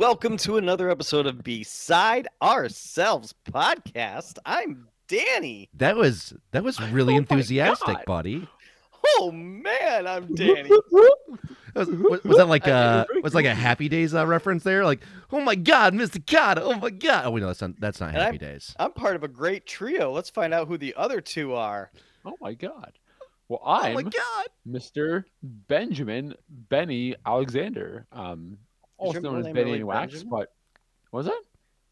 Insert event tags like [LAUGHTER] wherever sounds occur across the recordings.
and welcome to another episode of Beside Ourselves podcast. I'm Danny. That was that was really Oh enthusiastic, buddy. Oh man, I'm [LAUGHS] Danny. Was, was, was that like I- uh was like a Happy Days uh, reference there? Like, oh my God, Mr. Carter, oh my God. Oh wait, no, that's not that's not And Happy Days. I'm part of a great trio. Let's find out who the other two are. Oh my god. Well, Oh I'm my God. Mr. Benjamin Benny Alexander. Um, also your known middle as name Benny really and Wax, Benjamin? but was that?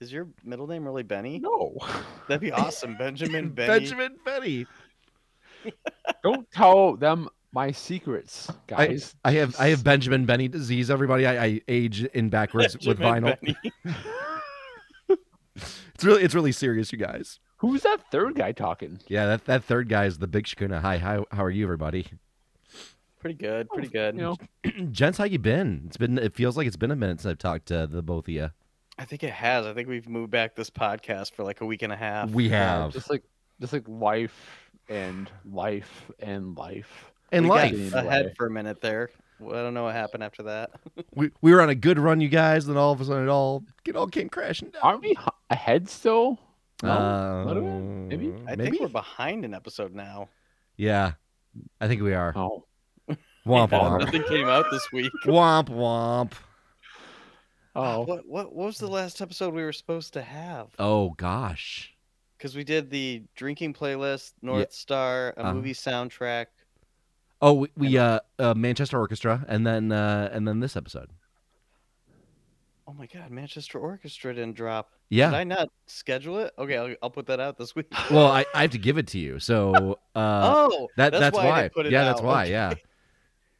Is your middle name really Benny? No. [LAUGHS] That'd be awesome, Benjamin [LAUGHS] Benny. Benjamin Benny. [LAUGHS] Don't tell them my secrets, guys. I have I have Benjamin Benny disease. Everybody, I, I age in backwards with vinyl. Benny. It's really it's really serious, you guys. Who's that third guy talking? Yeah, that, that third guy is the big Shakuna. Hi, hi, how are you, everybody? Pretty good, pretty good. You know, [CLEARS THROAT] Gents, how you been? It's been it feels like it's been a minute since I've talked to the both of you. I think it has. I think we've moved back this podcast for like a week and a half. We yeah, have just like just like life and life and life. and we life. got Life. ahead for a minute there. Well, I don't know what happened after that. [LAUGHS] we, we were on a good run, you guys, then all of a sudden it all it all came crashing down. Aren't we ahead still? No? Uh, maybe? I maybe? think we're behind an episode now. Yeah, I think we are. Oh. Womp Yeah, womp. nothing came out this week. [LAUGHS] womp womp. Oh. What, what what was the last episode we were supposed to have? Oh gosh. Because we did the drinking playlist, North Star, a Uh-huh. movie soundtrack. Oh, we, we uh, uh Manchester Orchestra, and then uh and then this episode. Oh my God, Manchester Orchestra didn't drop. Yeah. Did I not schedule it? Okay, I'll, I'll put that out this week. Well, I, [LAUGHS] I have to give it to you. So uh oh, that that's, that's, why. I why. didn't put it yeah, that's out. why. Okay. Yeah.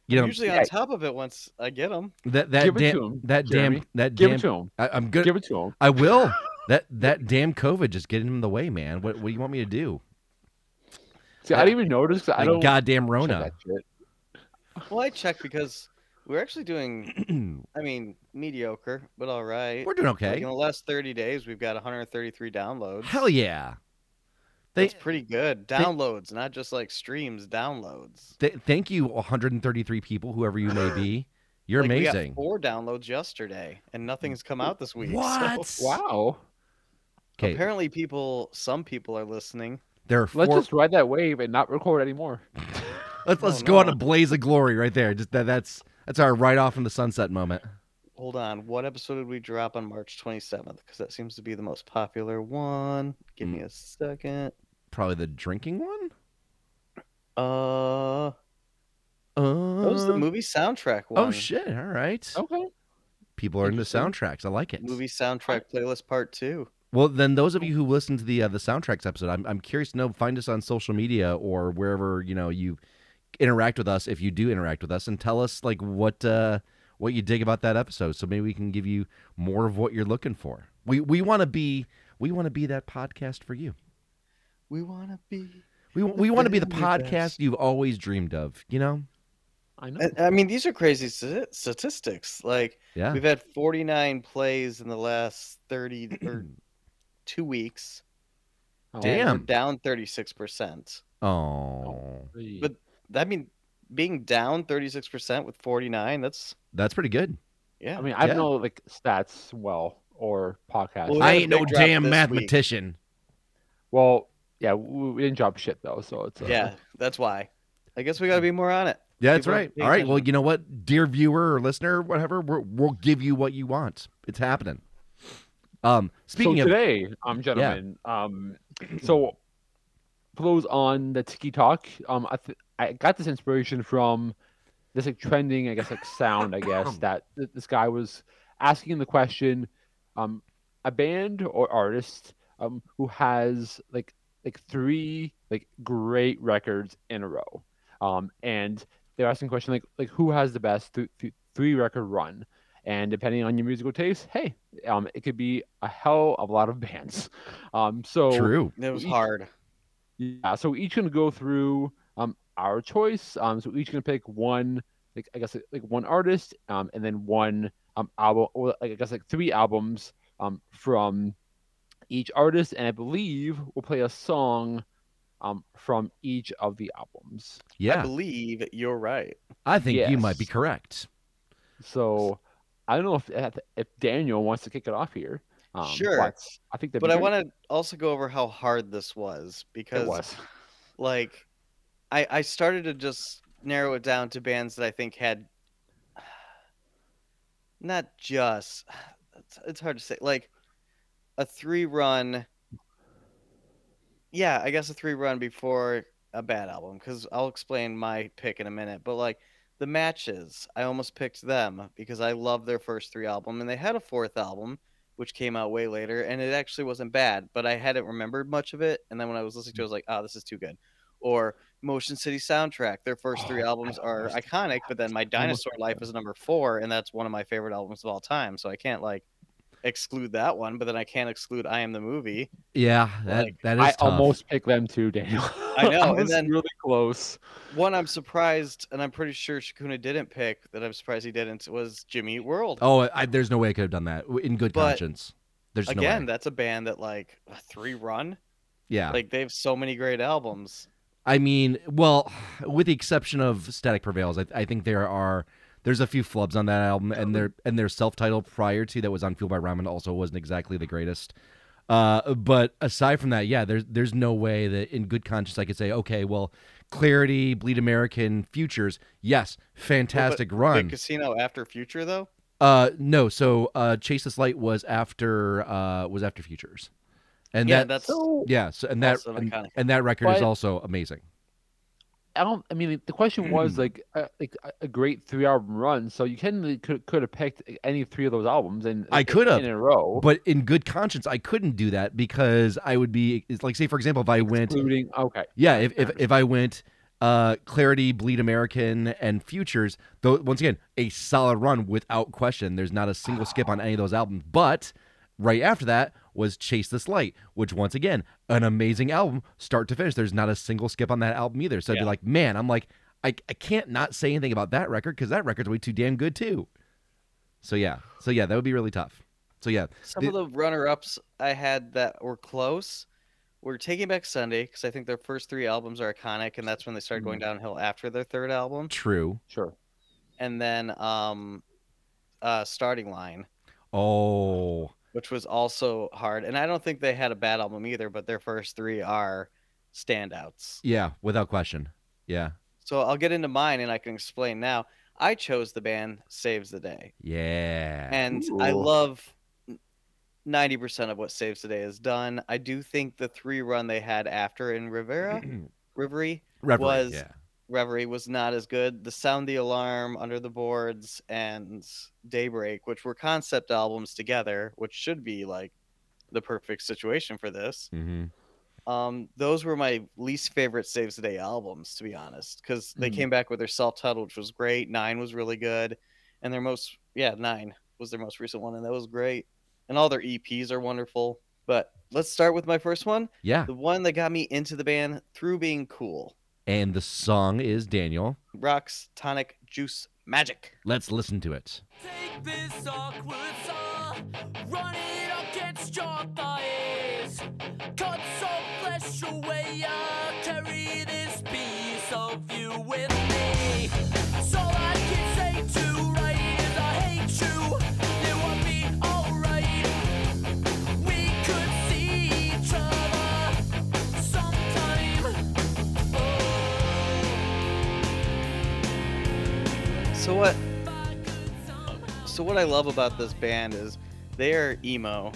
I'm usually Yeah. on top of it once I get them. that that Give it to damn him, that Jeremy. damn that Give damn it to him. I, I'm good. Give it to him. I will. [LAUGHS] That that damn COVID just getting in the way, man. What what do you want me to do? See, I didn't even notice. 'cause I Like don't goddamn Rona. Well, I checked because we're actually doing. [CLEARS THROAT] I mean, mediocre, but all right. We're doing Like, okay. in the last 30 days, we've got 133 downloads. Hell yeah. They, That's pretty good. Downloads, not just like streams. Downloads. th- thank you, 133 people, whoever you may be. [LAUGHS] You're Like, we got amazing. four downloads yesterday, and nothing's come out this week. [LAUGHS] so What? [LAUGHS] Wow. Okay, Apparently, people, some people are listening. there are Let's just ride that wave and not record anymore. let's let's Oh, go on a blaze of glory right there. Just that that's that's our right off in the sunset moment. Hold on. What episode did we drop on March 27th? Because that seems to be the most popular one. Give Mm. me a second. Probably the drinking one. Uh, Uh, that was the movie soundtrack one. Oh shit! All right. Okay. People are into soundtracks. I like it. Movie soundtrack playlist part two. Well, then those of you who listen to the uh, the soundtracks episode, I'm I'm curious to know. Find us on social media or wherever you know you interact with us. If you do interact with us, and tell us like what uh, what you dig about that episode, so maybe we can give you more of what you're looking for. We we want to be we want to be that podcast for you. We want to be. We we want to be the podcast best. you've always dreamed of. You know? I know. I- I mean, these are crazy sta- statistics. Like, Yeah. we've had 49 plays in the last 30 [CLEARS THROAT] or two weeks. Oh, we're Damn. down 36%. Oh. But I mean, being down 36% with 49, that's, that's pretty good. yeah. I mean, I Yeah. don't know like stats well or podcasts. Well, we I ain't no damn this week. mathematician. well, yeah, we, we didn't drop shit though, so it's uh, yeah, that's why. I guess we got to be more on it. Yeah, that's People are right. All right. Well, you know what, dear viewer or listener, whatever, we're, we'll give you what you want. It's happening. Um, speaking so of, today, um, gentlemen, um, so for those on the Tiki Talk, um, I th- I got this inspiration from this like trending, I guess, like sound, I guess [COUGHS] that th- this guy was asking the question, um, a band or artist, um, who has like like three like great records in a row, um, and they're asking the question like like who has the best th- th- three record run, and depending on your musical taste, hey, um, it could be a hell of a lot of [LAUGHS] bands. Um, so true. It was each- hard. yeah, so each gonna go through um our choice. Um, so each gonna pick one, like I guess like one artist, um, and then one um album, or like I guess like three albums um from each artist, and I believe we'll play a song um from each of the albums. Yeah, I believe you're right. I think you might be correct. So I don't know if if- if Daniel wants to kick it off here. Um, Sure. but I think that. But I want to also go over how hard this was It because, was. like, I I started to just narrow it down to bands that I think had [SIGHS] not just [SIGHS] it's, it's hard to say like a three run. Yeah, I guess a three run before a bad album because I'll explain my pick in a minute. But like the matches, I almost picked them because I love their first three album, and they had a fourth album which came out way later, and it actually wasn't bad, but I hadn't remembered much of it. And then when I was listening to it, I was like, oh, this is too good. Or Motion City Soundtrack, their first three Oh, albums are iconic, but then My Dinosaur Life is number four, and that's one of my favorite albums of all time. So I can't like exclude that one, but then I can't exclude I Am the Movie. Yeah, that Like, that is I tough. almost pick them too, Daniel. [LAUGHS] I know, and was then- really close. One I'm surprised, and I'm pretty sure Shakuna didn't pick that I'm surprised he didn't, was Jimmy Eat World. Oh, I, there's no way I could have done that in good But, conscience. There's no Again, way. that's a band that like a three run. Yeah. Like they have so many great albums. I mean, well, [SIGHS] with the exception of Static Prevails, I, I think there are there's a few flubs on that album, and their and their self titled prior to that was on Fueled by Ramen also wasn't exactly the greatest. Uh, but aside from that, yeah, there's there's no way that in good conscience I could say, okay, well, Clarity, Bleed American, Futures, yes, fantastic Big run. Casino after Future though. Uh, no, so uh, Chase This Light was after uh was after Futures, and yeah, that that's yeah, so and that and, and that record is also amazing. I don't. I mean, the question was like a, like a- great three album run. So you can could could have picked any three of those albums and I could have, in a row. But in good conscience, I couldn't do that because I would be it's like, say, for example, if I went, including okay. yeah, if if, if I went, uh, Clarity, Bleed American, and Futures, though, once again, a solid run without question. There's not a single skip on any of those albums. But right after that was Chase This Light, which once again, an amazing album, start to finish. There's not a single skip on that album either. So I'd Yeah. be like, man, I'm like, I, I can't not say anything about that record because that record's way too damn good too. So yeah, so yeah, that would be really tough. So yeah, Some The- of the runner-ups I had that were close were Taking Back Sunday because I think their first three albums are iconic, and that's when they started going downhill after their third album. true. Sure. And then um, uh, Starting Line, Oh, which was also hard. And I don't think they had a bad album either, but their first three are standouts. yeah, without question. Yeah, So I'll get into mine, and I can explain now. I chose the band Saves the Day. yeah. and I love ninety percent of what Saves the Day has done. I do think the three run they had after in Rivera, [CLEARS THROAT] Rivery, Reverie, was- yeah. Reverie was not as good. The Sound the Alarm, Under the Boards, and Daybreak, which were concept albums together, which should be like the perfect situation for this. hmm Um, those were my least favorite Saves the Day albums, to be honest, because they Mm. came back with their self-titled, which was great. Nine was really good, and their most, yeah, Nine was their most recent one, and that was great. And all their EPs are wonderful. But let's start with my first one, Yeah, the one that got me into the band through being cool. And the song is Daniel. Rocks Tonic Juice Magic. Let's listen to it. Take this awkward saw, run it against your thighs. Cut some flesh away, I'll carry this piece of you with me. So what? So what I love about this band is they are emo,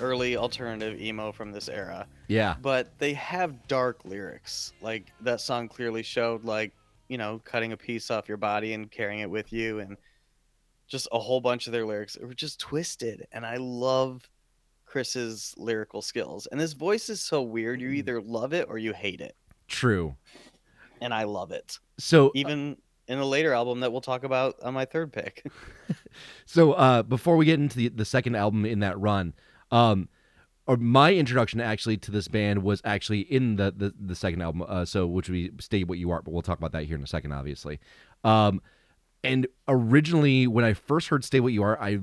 early alternative emo from this era. Yeah, but they have dark lyrics. Like that song clearly showed, like you know, cutting a piece off your body and carrying it with you, and just a whole bunch of their lyrics were just twisted. And I love Chris's lyrical skills. And his voice is so weird. You mm. either love it or you hate it, true. and I love it. So uh, Even in a later album that we'll talk about on my third pick. [LAUGHS] So uh, before we get into the, the second album in that run, um, or my introduction actually to this band was actually in the the, the second album. Uh, so which we "Stay What You Are," but we'll talk about that here in a second, obviously. Um, and originally, when I first heard "Stay What You Are," I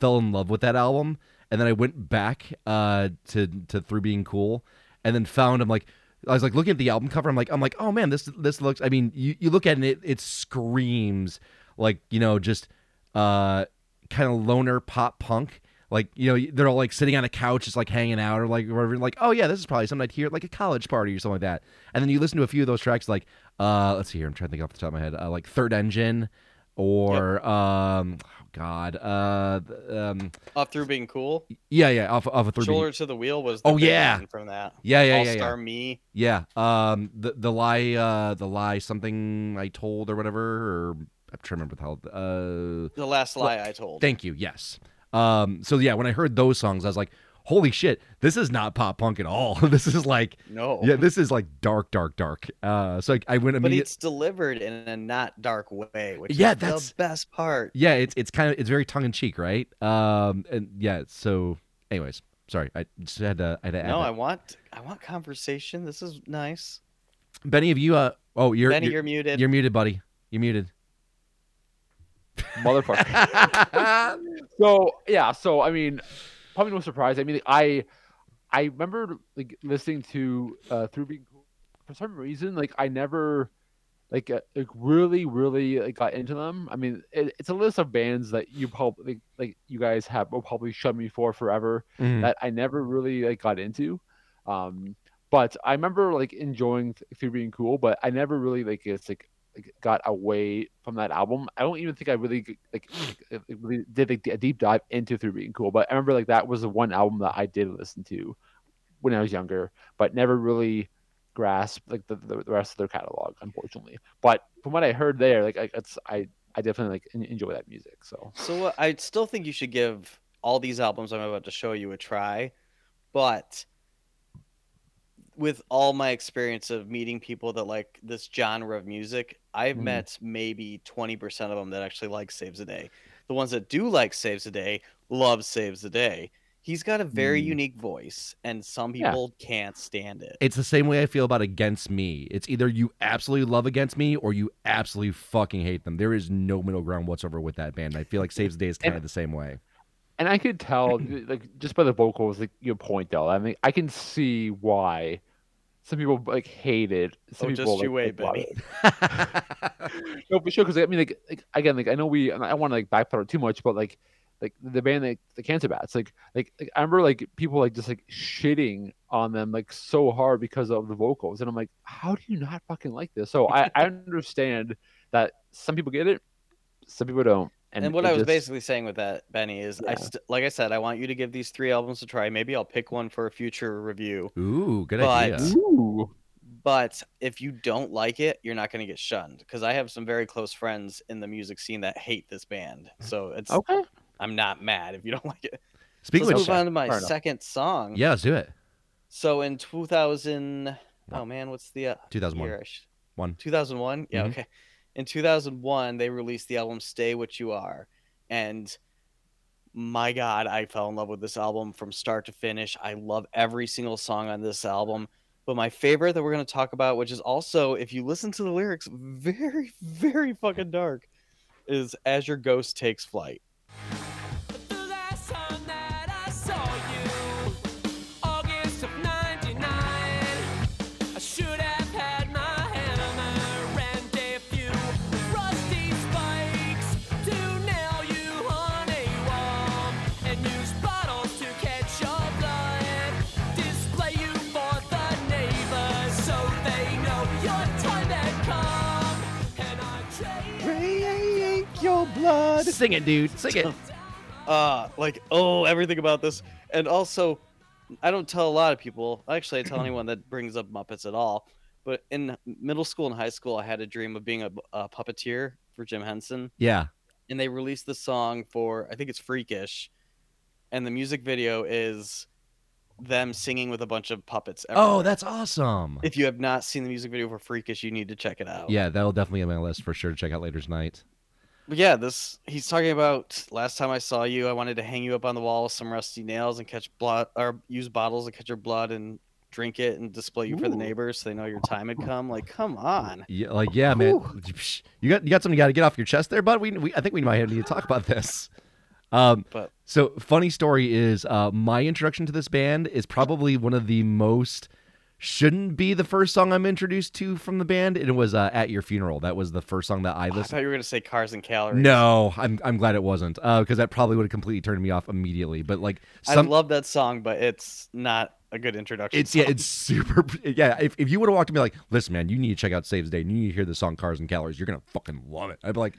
fell in love with that album, and then I went back uh, to to Through Being Cool, and then found I'm like. I was like looking at the album cover. I'm like, I'm like, oh man, this this looks. I mean, you, you look at it, it, it screams like you know just uh kind of loner pop punk. Like you know, they're all like sitting on a couch, just like hanging out, or like whatever. Like, oh yeah, this is probably something I'd hear at like a college party or something like that. And then you listen to a few of those tracks, like uh, let's see here, I'm trying to think off the top of my head, uh, like Third Engine, or um, oh god, uh, um, Off through being cool. yeah, yeah, off off a third. Shoulder to the wheel was. The Oh, yeah. from that. Yeah, yeah, All yeah, Star yeah. Me. Yeah. Um, the the lie, uh, the lie, something I told or whatever, or I'm trying to remember the hell. Uh, The last lie I told. Thank you. Yes. Um. So yeah, when I heard those songs, I was like, "Holy shit! This is not pop punk at all. [LAUGHS] this is like, no. yeah, this is like dark, dark, dark." Uh. So I, I went but it's delivered in a not dark way, which Yeah, is that's- the best part. Yeah, it's it's kind of it's very tongue in cheek, right? Um. And yeah. So, anyways, sorry, I just had to. I had to add No, that. I want I want conversation. This is nice. Benny, have you? Uh. Oh, you're Benny, you're, you're, muted. you're muted, buddy. You're muted. motherfucker. [LAUGHS] [LAUGHS] so yeah, so I mean, probably no surprise. I mean, I I remember like listening to uh through being cool for some reason. Like I never like uh, like really really like, got into them. I mean, it, it's a list of bands that you probably like you guys have will probably shut me for forever Mhm. that I never really like got into. Um, but I remember like enjoying Th- through being cool, but I never really like it's like, like got away from that album. I don't even think I really like, really did a deep dive into through being cool. But I remember like that was the one album that I did listen to when I was younger, but never really grasped like the, the, rest of their catalog, unfortunately. But from what I heard there, like it's I I definitely like enjoy that music. So So uh, I still think you should give all these albums I'm about to show you a try, but with all my experience of meeting people that like this genre of music, I've Mhm. met maybe 20% of them that actually like Saves the Day. The ones that do like Saves the Day love Saves the Day. He's got a very Mm. unique voice, and some Yeah. people can't stand it. It's the same way I feel about Against Me. It's either you absolutely love Against Me or you absolutely fucking hate them. There is no middle ground whatsoever with that band. I feel like Saves the Day is kind of the same way. And I could tell, [CLEARS THROAT] uh, like just by the vocals, like your point though. I mean, I can see why some people like hate it. Some Oh, just people you like, wait, love it. [LAUGHS] No, for sure. Because I mean, like, like again, like I know we. I don't want to like backpedal too much, but like, like the band, like the Cancer Bats, like, like, like I remember like people like just like shitting on them like so hard because of the vocals, and I'm like, how do you not fucking like this? So I, I [LAUGHS] understand that some people get it, some people don't. And, And, what I was just- basically saying with that, Benny, is I st- like I said, I want you to give these three albums a try. Maybe I'll pick one for a future review. Ooh, good But- idea. Ooh. But if you don't like it, you're not going to get shunned because I have some very close friends in the music scene that hate this band. So it's Okay. I'm not mad if you don't [LAUGHS] like it. Speaking let's which, move on to my Fair enough. second song. yeah, let's do it. So in 2000, oh man, what's the uh, 2001. year? Sh- One. 2001. Yeah, Mhm. okay. In 2001, they released the album "Stay What You Are," and my God, I fell in love with this album from start to finish. I love every single song on this album. But my favorite that we're going to talk about, which is also, if you listen to the lyrics, [LAUGHS] very, very fucking dark, is "As Your Ghost Takes Flight." Your blood. Sing it, dude. Sing it. [LAUGHS] uh like oh everything about this and also i don't tell a lot of people actually i tell [CLEARS THROAT] anyone that brings up muppets at all but in middle school and high school i had a dream of being a, a puppeteer for jim henson Yeah. and they released the song for i think it's freakish and the music video is them singing with a bunch of puppets Oh, that's awesome. if you have not seen the music video for freakish you need to check it out Yeah, that'll definitely be on my list for sure to check out later tonight. But yeah, this he's talking about last time I saw you, I wanted to hang you up on the wall with some rusty nails and catch blood or use bottles to catch your blood and drink it and display you for the neighbors so they know your time had come. Like, come on. Yeah, like yeah, man. You got you got something you got to get off your chest there, bud. We, we I think we might need to talk about this. Um, But so funny story is uh, my introduction to this band is probably one of the most shouldn't be the first song I'm introduced to from the band. It was uh, "At Your Funeral." That was the first song that I I listened. thought you were gonna say Cars and Calories. No, I'm I'm glad it wasn't because that probably would have completely turned me off immediately. But like some, I love that song, but it's not a good introduction. it's yeah, it's super. [LAUGHS] Yeah, if, if you would have walked to me like, listen, man, you need to check out Saves Day and you need to hear the song "Cars and Calories," you're gonna fucking love it. I'd be like,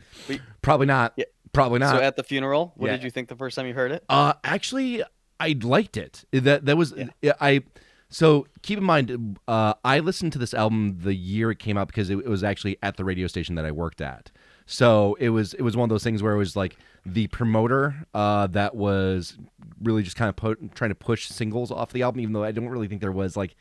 probably not. Yeah. Probably not. So at the funeral, what Yeah. did you think the first time you heard it? Uh, actually, I liked it. That that was Yeah. I. So keep in mind, uh, I listened to this album the year it came out because it, it was actually at the radio station that I worked at. So it was it was one of those things where it was like the promoter uh, that was really just kind of trying to push singles off the album, even though I don't really think there was like.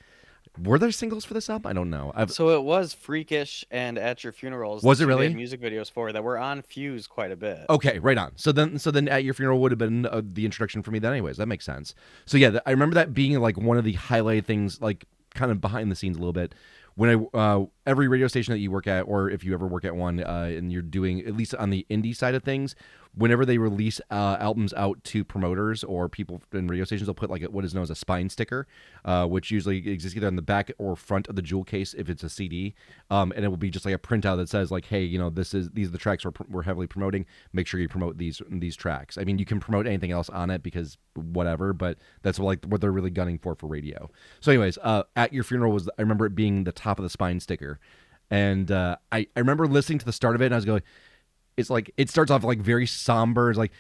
Were there singles for this album? I don't know. I've, So it was Freakish and At Your Funerals. Was it really? Music videos for that were on Fuse quite a bit. Okay, right on. So then, so then, at your funeral would have been uh, the introduction for me. Then, anyways, that makes sense. So yeah, I remember that being like one of the highlighted things, like kind of behind the scenes a little bit. When I uh, every radio station that you work at, or if you ever work at one, uh, and you're doing at least on the indie side of things, whenever they release uh, albums out to promoters or people in radio stations, they'll put like a, what is known as a spine sticker, uh, which usually exists either on the back or front of the jewel case if it's a CD, um, and it will be just like a printout that says like, hey, you know, this is these are the tracks we're, we're heavily promoting. Make sure you promote these these tracks. I mean, you can promote anything else on it because whatever, but that's what, like what they're really gunning for for radio. So, anyways, uh, at your funeral was I remember it being the top of the spine sticker, and uh, I I remember listening to the start of it and I was going it's like it starts off like very somber. It's like,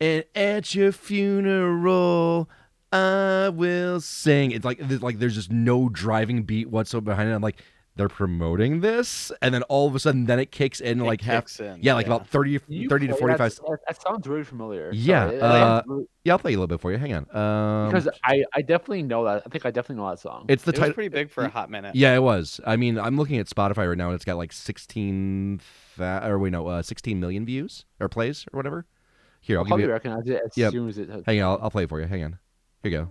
and at your funeral, I will sing. It's like there's like there's just no driving beat whatsoever behind it. I'm like, they're promoting this, and then all of a sudden, then it kicks in It like half. in, Yeah, like yeah. about 30, You 30 to 45. That, that, that sounds really familiar. Yeah, Sorry, it- uh, really- Yeah, I'll play you a little bit for you. Hang on. Um, because I, I definitely know that. I think I definitely know that song. it's the it title. pretty big for a hot minute. Yeah, it was. I mean, I'm looking at Spotify right now, and it's got like 16, fa- or wait, no, uh, 16 million views or plays or whatever. Here, I'll I'll give probably you. recognize it as Yep. soon as it. Has, Hang on, I'll, I'll play it for you. Hang on. Here you go.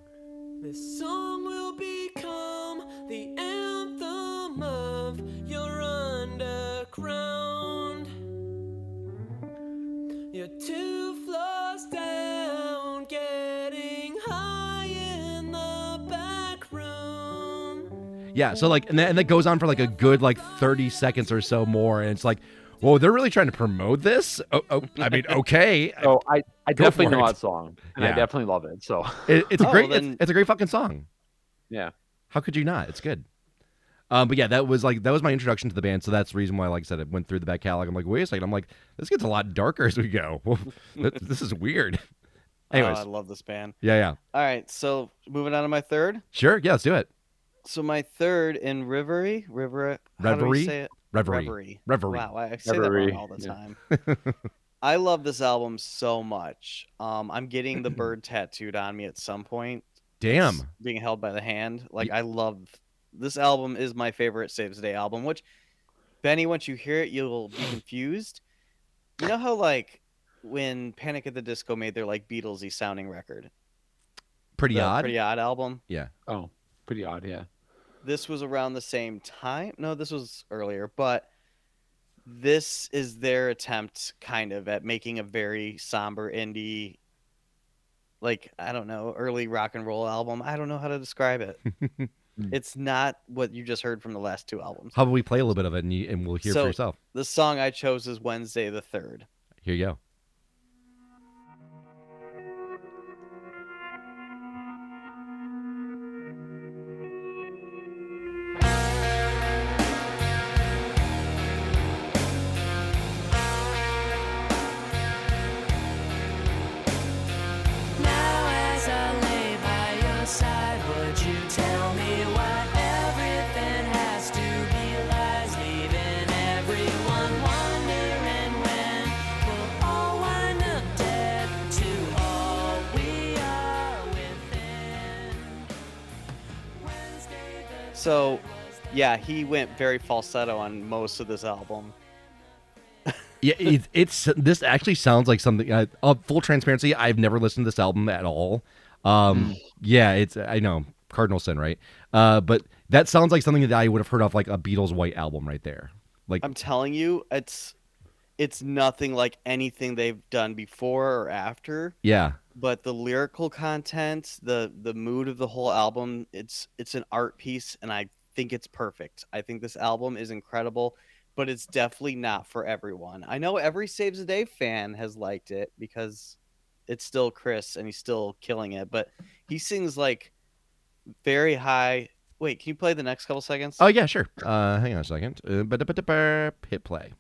Yeah, so like, and that, and that goes on for like a good like 30 seconds or so more, and it's like, whoa, they're really trying to promote this. Oh, oh I mean, okay, [LAUGHS] so I, I Go definitely know it. that song, and I definitely love it. So It, it's a Oh, [LAUGHS] great, then- it's, it's a great fucking song. yeah, How could you not? It's good. Um, but yeah, that was like that was my introduction to the band, so that's the reason why, like I said, it went through the back catalog. I'm like, wait a second, I'm like, this gets a lot darker as we go. [LAUGHS] This is weird. Oh, Anyways, I love this band. yeah, yeah, All right, so moving on to my third. sure, yeah, let's do it. So my third in Reverie, River, how do Reverie? say it? Reverie, Reverie. Reverie. Wow, I say Reverie, that wrong all the yeah. time. [LAUGHS] I love this album so much. Um, I'm getting the bird tattooed on me at some point. Damn. It's being held by the hand. Like I love this album is my favorite Saves the Day album. Which Benny, once you hear it, you'll be [SIGHS] confused. You know how like when Panic at the Disco made their like Beatlesy sounding record, Pretty the odd. Pretty Odd album. yeah. oh, pretty odd, yeah. This was around the same time. No, this was earlier, but this is their attempt kind of at making a very somber indie like I don't know, early rock and roll album. I don't know how to describe it. [LAUGHS] it's not what you just heard from the last two albums. How about we play a little bit of it and, you, and we'll hear So- for yourself. The song I chose is Wednesday the 3rd. Here you go. He went very falsetto on most of this album. Yeah, it, it's this actually sounds like something. Uh, uh, full transparency, I've never listened to this album at all. Um, yeah, it's I know Cardinal Sin, right? Uh, but that sounds like something that I would have heard off like a Beatles White album right there. Like, I'm telling you, it's it's nothing like anything they've done before or after. yeah, but the lyrical content, the the mood of the whole album, it's it's an art piece and I think it's perfect. I think this album is incredible, but it's definitely not for everyone. I know every Saves the Day fan has liked it because it's still Chris and he's still killing it, but he sings like very high. Wait, can you play the next couple seconds? Oh yeah, sure. Uh, hang on a second. Uh, hit play.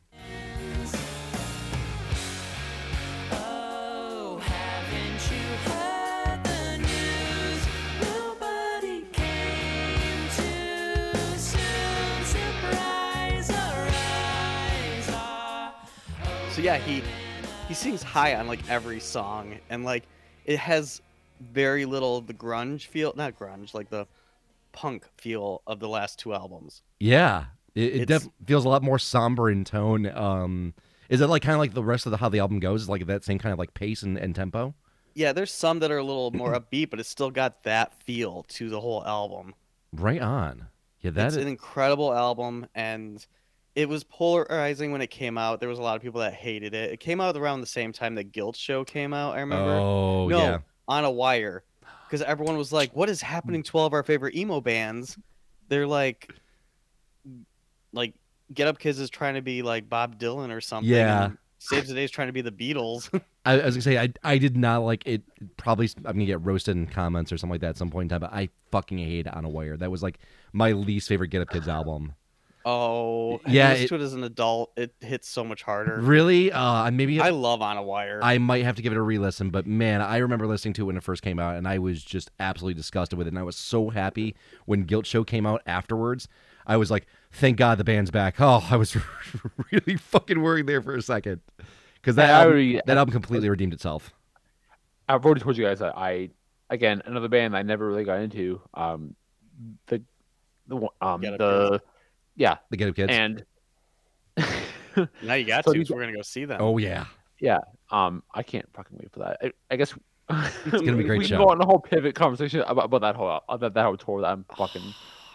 So yeah, he he sings high on like every song, and like it has very little of the grunge feel, not grunge, like the punk feel of the last two albums. Yeah, it, it def- feels a lot more somber in tone. Um, is it like kind of like the rest of the how the album goes? Is like that same kind of like pace and, and tempo? Yeah, there's some that are a little more [CLEARS THROAT] upbeat, but it's still got that feel to the whole album. Right on. Yeah, that it's is- an incredible album, and it was polarizing when it came out. There was a lot of people that hated it. It came out around the same time the Guilt Show came out. I remember. Oh no, yeah. on a wire, because everyone was like, "What is happening to all of our favorite emo bands?" They're like, like Get Up Kids is trying to be like Bob Dylan or something. Yeah. Saves the Day is trying to be the Beatles. [LAUGHS] I, I was gonna say I I did not like it. Probably I'm gonna get roasted in comments or something like that at some point in time. But I fucking hate On a Wire. That was like my least favorite Get Up Kids album. Oh, Yeah, listened it- to it as an adult. It hits so much harder. Really? Uh, maybe I love On a Wire. I might have to give it a re-listen, but man, I remember listening to it when it first came out, and I was just absolutely disgusted with it. And I was so happy when Guilt Show came out afterwards. I was like, "Thank God the band's back." Oh, I was [LAUGHS] really fucking worried there for a second because that I album, already- that album completely redeemed itself. I've already told you guys that I again another band I never really got into. Um, the the one- um Get Up the yeah The Get Up Kids. and [LAUGHS] now you got So to. you- So we're gonna go see them. oh yeah, Yeah. um I can't fucking wait for that. I, I guess it's gonna be a [LAUGHS] great we show. can go on a whole pivot conversation about, about that whole about that whole tour that I'm fucking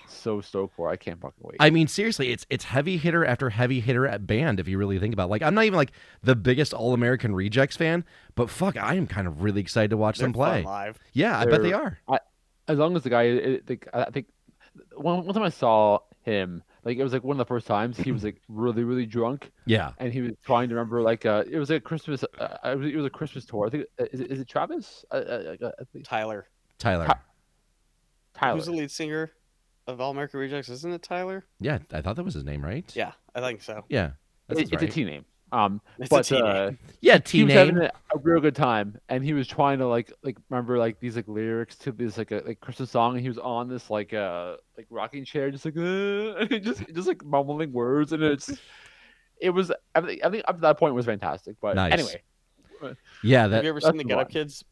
so stoked for. I can't fucking wait. I mean, seriously, it's it's heavy hitter after heavy hitter at band. If you really think about, it. like, I'm not even like the biggest All American Rejects fan, but fuck, I am kind of really excited to watch They're them play. live. Yeah, I bet they They're- are. as long as the guy, it, the, I think one, one time I saw him, like it was like one of the first times he was like [CLEARS THROAT] really really drunk, Yeah, and he was trying to remember like uh it was a Christmas, uh, it was it was a Christmas tour. I think uh, is it, is it Travis? Uh, uh, uh, Tyler. Tyler. Ty- Tyler. Who's the lead singer of All American Rejects? Isn't it Tyler? Yeah, I thought that was his name, right? Yeah, I think so. Yeah. It- sounds it's a right. T name. Um, It's a but T name. uh, Yeah, he was having name. a, a real good time, and he was trying to like like remember like these like lyrics to this like a like Christmas song, and he was on this like uh like rocking chair, just like [LAUGHS] uh, just just like mumbling words, and it's it was I think I think up to that point it was fantastic. But Nice. anyway, Yeah, Have that. you ever seen the the Get Up. Kids?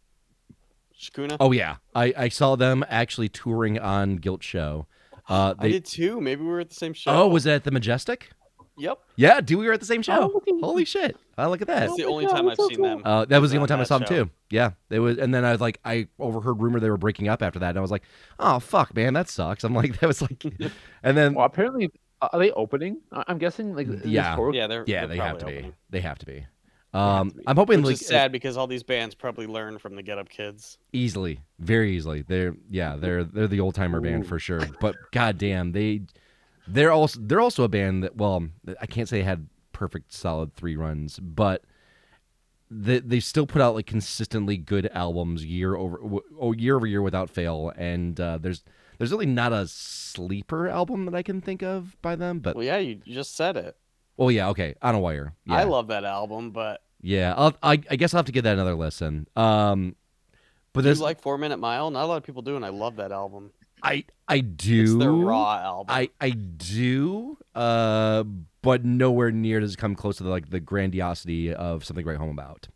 Shakuna? Oh yeah, I I saw them actually touring on Guilt Show. Uh, I they. did too. Maybe we were at the same show. Oh, was it at the Majestic? Yep. Yeah, dude, we were at the same show. okay. Holy shit! I look at that. That's Oh the my only God, time I've so seen cool. them. Uh, that was the only time I that saw them show. too. Yeah, it was, and then I was like, I overheard rumor they were breaking up after that, and I was like, oh fuck, man, that sucks. I'm like, [LAUGHS] that was like, [LAUGHS] and then well apparently are they opening? I- I'm guessing like Yeah. Yeah, they're yeah, they're they have to probably be. They have to be. Um. I'm hoping Which like is sad because all these bands probably learn from the Get Up Kids. easily, very easily. They're yeah, they're they're the old timer band for sure. But goddamn, they they're also they're also a band that well, I can't say had perfect solid three runs, but they they still put out like consistently good albums year over oh, year over year without fail. And uh, there's there's really not a sleeper album that I can think of by them. But Well, yeah, you just said it. oh yeah, okay, on a wire. Yeah. I love that album, but Yeah, I'll, I I guess I'll have to give that another listen. Um, but this like Four Minute Mile? Not a lot of people do, and I love that album. I I do It's their raw album. I I do, uh, but nowhere near does it come close to the, like the grandiosity of something to write home about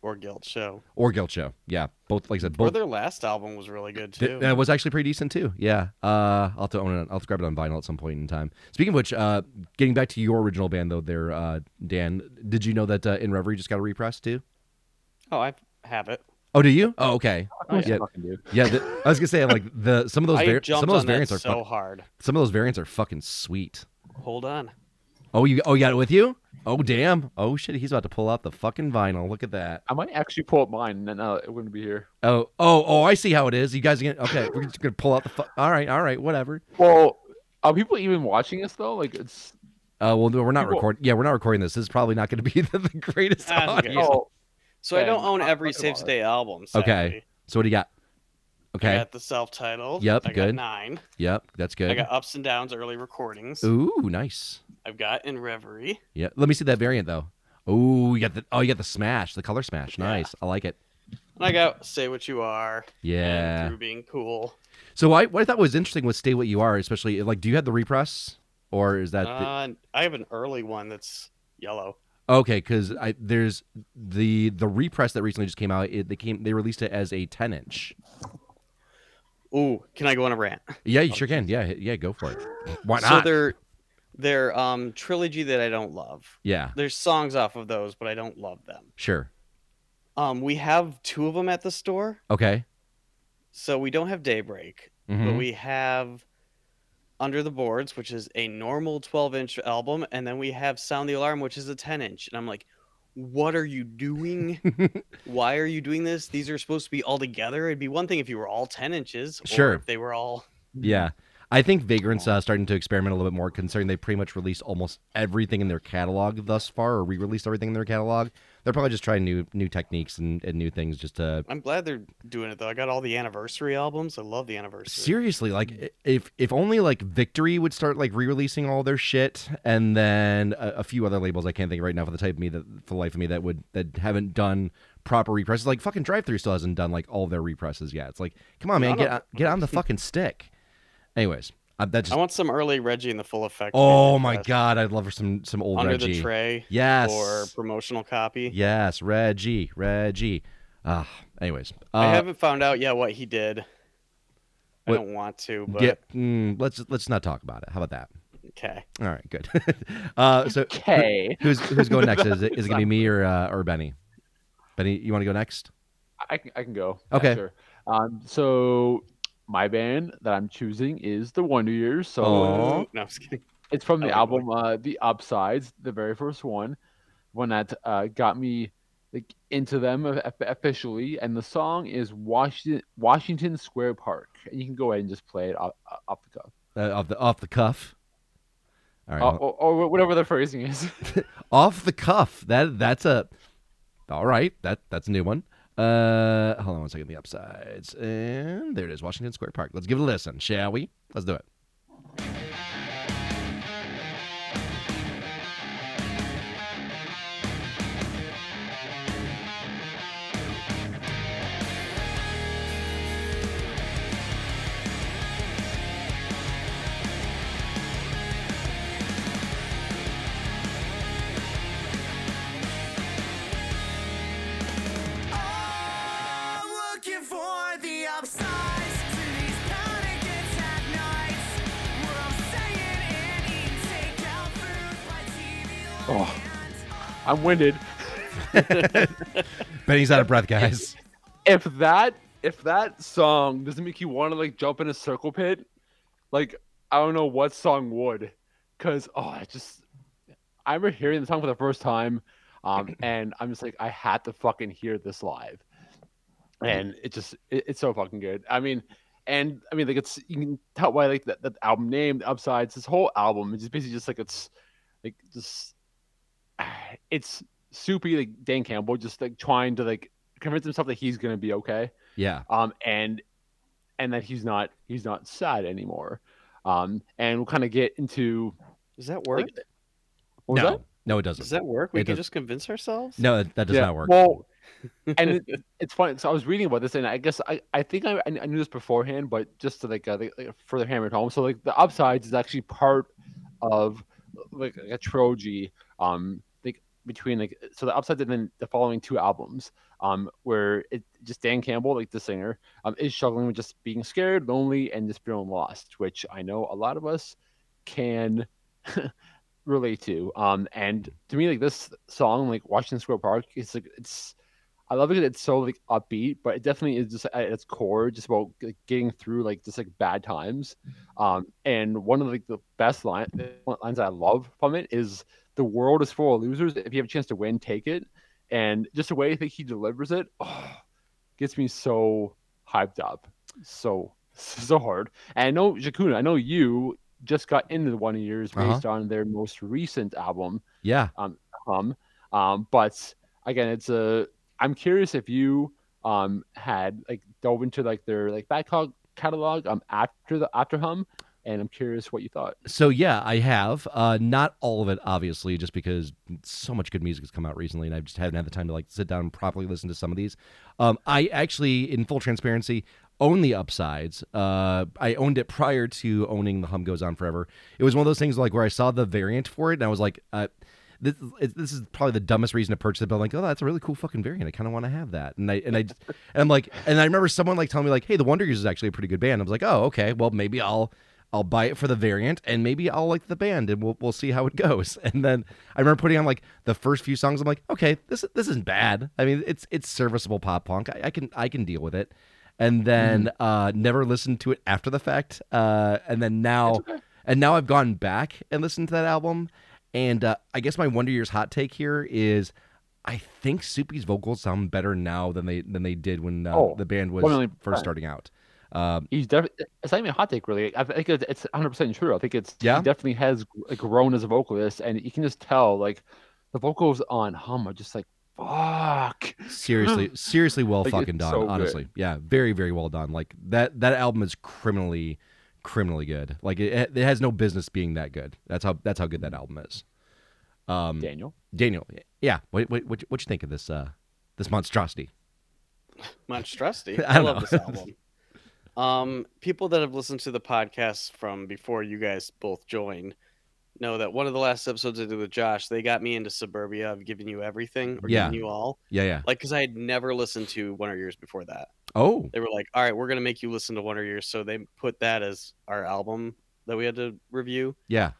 or Guilt Show. or Guilt Show. Yeah, both like I said, Or both. their last album was really good too. that was actually pretty decent too. Yeah, uh, I'll have to own it. I'll have to grab it on vinyl at some point in time. Speaking of which, uh, getting back to your original band though, there, uh, Dan, did you know that uh, In Reverie just got a repress too? oh, I have it. Oh, do you? Oh, okay. Of course yeah. you fucking do. Yeah, the, I was gonna say like the some of those [LAUGHS] var- some of those variants are so fuck- hard. some of those variants are fucking sweet. Hold on. Oh, you oh you got it with you? Oh damn! Oh shit! He's about to pull out the fucking vinyl. Look at that. I might actually pull up mine, and then uh, it wouldn't be here. Oh oh oh! I see how it is. You guys are gonna okay. We're just gonna pull out the. Fu- all right, all right, whatever. Well, are people even watching us though? Like it's Uh, well, no, we're not People- recording. Yeah, we're not recording this. This is probably not going to be [LAUGHS] the, the greatest audio. oh So I don't own every talk Safe about it. Stay album. Okay. So what do you got? Okay. I got the self-titled. Yep, I got good. nine. Yep, that's good. I got Ups and Downs early recordings. Ooh, nice. I've got In Reverie. Yeah. Let me see that variant though. Oh, you got the oh, you got the smash, the color smash. Yeah. Nice. I like it. And I got Say What You Are. Yeah. And Through Being Cool. So I what I thought was interesting was stay what you are, especially like do you have the repress or is that the, Uh, I have an early one that's yellow. Okay? Because I there's the the repress that recently just came out. It, they came they released it as a 10 inch. Ooh, can I go on a rant? Yeah, you sure can. Yeah, yeah, go for it. Why not? So not? they're they're um trilogy that I don't love. yeah, There's songs off of those, but I don't love them. sure. Um, we have two of them at the store, Okay. so we don't have Daybreak, but Mhm. we have Under the Boards, which is a normal 12 inch album, and then we have Sound the Alarm, which is a 10 inch. And I'm like, what are you doing? [LAUGHS] Why are you doing this? These are supposed to be all together. It'd be one thing if you were all 10 inches, or Sure. if they were all. Yeah. I think Vagrant's uh, starting to experiment a little bit more, considering they pretty much released almost everything in their catalog thus far, or re-released everything in their catalog. They're probably just trying new new techniques and, and new things just to I'm glad they're doing it though. I got all the anniversary albums. I love the anniversary. seriously like if if only like Victory would start like re-releasing all their shit, and then a, a few other labels I can't think of right now for the type of me that for the life of me that would that haven't done proper represses. Like fucking Drive-Thru still hasn't done like all their represses yet. It's like come on man, get on, get on the fucking stick. Anyways, uh, that I want some early Reggie in the full effect. oh my Fest god, I'd love for some some old Under Reggie. the tray Yes. or promotional copy. Yes, Reggie, Reggie. Ah, anyways, uh, I haven't found out yet what he did. I don't want to, but get, mm, let's let's not talk about it. How about that? okay. All right, good. [LAUGHS] uh, so okay. who's who's going next? Is it, is it gonna be [LAUGHS] me or uh, or Benny? Benny, you want to go next? I can, I can go. Yeah, Okay. sure. Um, so my band that I'm choosing is the Wonder Years. So Aw. [LAUGHS] No, I'm just kidding. it's from the album uh, The Upsides, the very first one, one that uh, got me like into them o- o- officially. And the song is Washington Washington Square Park. And you can go ahead and just play it off, off the cuff, Uh, off the off the cuff. All right, Uh, or, or whatever the phrasing is. [LAUGHS] off the cuff. That that's a. All right, that that's a new one. Uh, hold on one second. The upsides, and there it is, Washington Square Park. Let's give it a listen, shall we? Let's do it. I'm winded. [LAUGHS] Benny's out of breath, guys. if that if that song doesn't make you want to like jump in a circle pit, like I don't know what song would, cause oh I just I remember hearing the song for the first time, um, [CLEARS THROAT] and I'm just like I had to fucking hear this live, and it just it, it's so fucking good. I mean, and I mean like it's you can tell by like that, that album name, the upsides, this whole album is just basically just like it's like just [SIGHS] it's soupy like Dan Campbell just like trying to like convince himself that he's gonna be okay Yeah. um and and that he's not he's not sad anymore um and we'll kind of get into Does that work? like what was no, that? no, it doesn't. doesn't. that work? We It can does- just convince ourselves. No, that, that does Yeah, not work. well [LAUGHS] and it, it's funny so i was reading about this and i guess i, I think I, I knew this beforehand but just to like, uh, like, like further hammer it home so like the upsides is actually part of like a trilogy um like between like so the upsides and then the following two albums um where it just dan campbell like the singer um is struggling with just being scared lonely and just feeling lost which i know a lot of us can [LAUGHS] relate to um and to me like this song like washington square park it's like it's I love it it's so like upbeat, but it definitely is just at its core just about like, getting through like just like bad times. Um, and one of like the best line, lines I love from it is the world is full of losers. If you have a chance to win, take it. And just the way I think he delivers it, oh, gets me so hyped up, so [LAUGHS] so hard. And I know Jakuna, I know you just got into the Wonder Years Uh-huh. based on their most recent album Yeah. hum. Um, but again, it's a. I'm curious if you um had like dove into like their like back catalog um after the after hum, and I'm curious what you thought. So yeah, I have. Uh, not all of it, obviously, just because so much good music has come out recently, and I just haven't had the time to like sit down and properly listen to some of these. Um, I actually, in full transparency, own the upsides. Uh, I owned it prior to owning the Hum Goes On Forever. It was one of those things like where I saw the variant for it, and I was like, uh, this, this is probably the dumbest reason to purchase it, but I'm like, oh, that's a really cool fucking variant. I kind of want to have that, and I and I and I'm like, and I remember someone like telling me like, hey, the Wonder Years is actually a pretty good band. I was like, oh, okay, well maybe I'll I'll buy it for the variant, and maybe I'll like the band, and we'll we'll see how it goes. [LAUGHS] And then I remember putting on like the first few songs. I'm like, okay, this this isn't bad. I mean, it's it's serviceable pop punk. I, I can I can deal with it. And then uh, never listened to it after the fact. Uh, and then now, and now I've gone back and listened to that album. And uh, I guess my Wonder Years hot take here is, I think Soupy's vocals sound better now than they than they did when uh, Oh, the band was 100%. first starting out. Um, He's definitely. It's not even a hot take, really. I think it's- it's 100 percent true. I think it's Yeah? he definitely has grown as a vocalist, and you can just tell like the vocals on hum are just like fuck. seriously [LAUGHS] seriously well Like, fucking done so good. honestly yeah very very well done like that that album is criminally criminally good like it, it has no business being that good that's how that's how good that album is um Daniel. daniel yeah what what what, what you think of this uh this monstrosity Monstrosity. [LAUGHS] I I, love this album. Um, people that have listened to the podcast from before you guys both joined know that one of the last episodes I did with Josh, they got me into Suburbia. I've given you everything, or Yeah. given you all. yeah yeah Like, because I had never listened to Wonder Years before that. oh They were like, "All right, we're gonna make you listen to Wonder Years," so they put that as our album that we had to review. yeah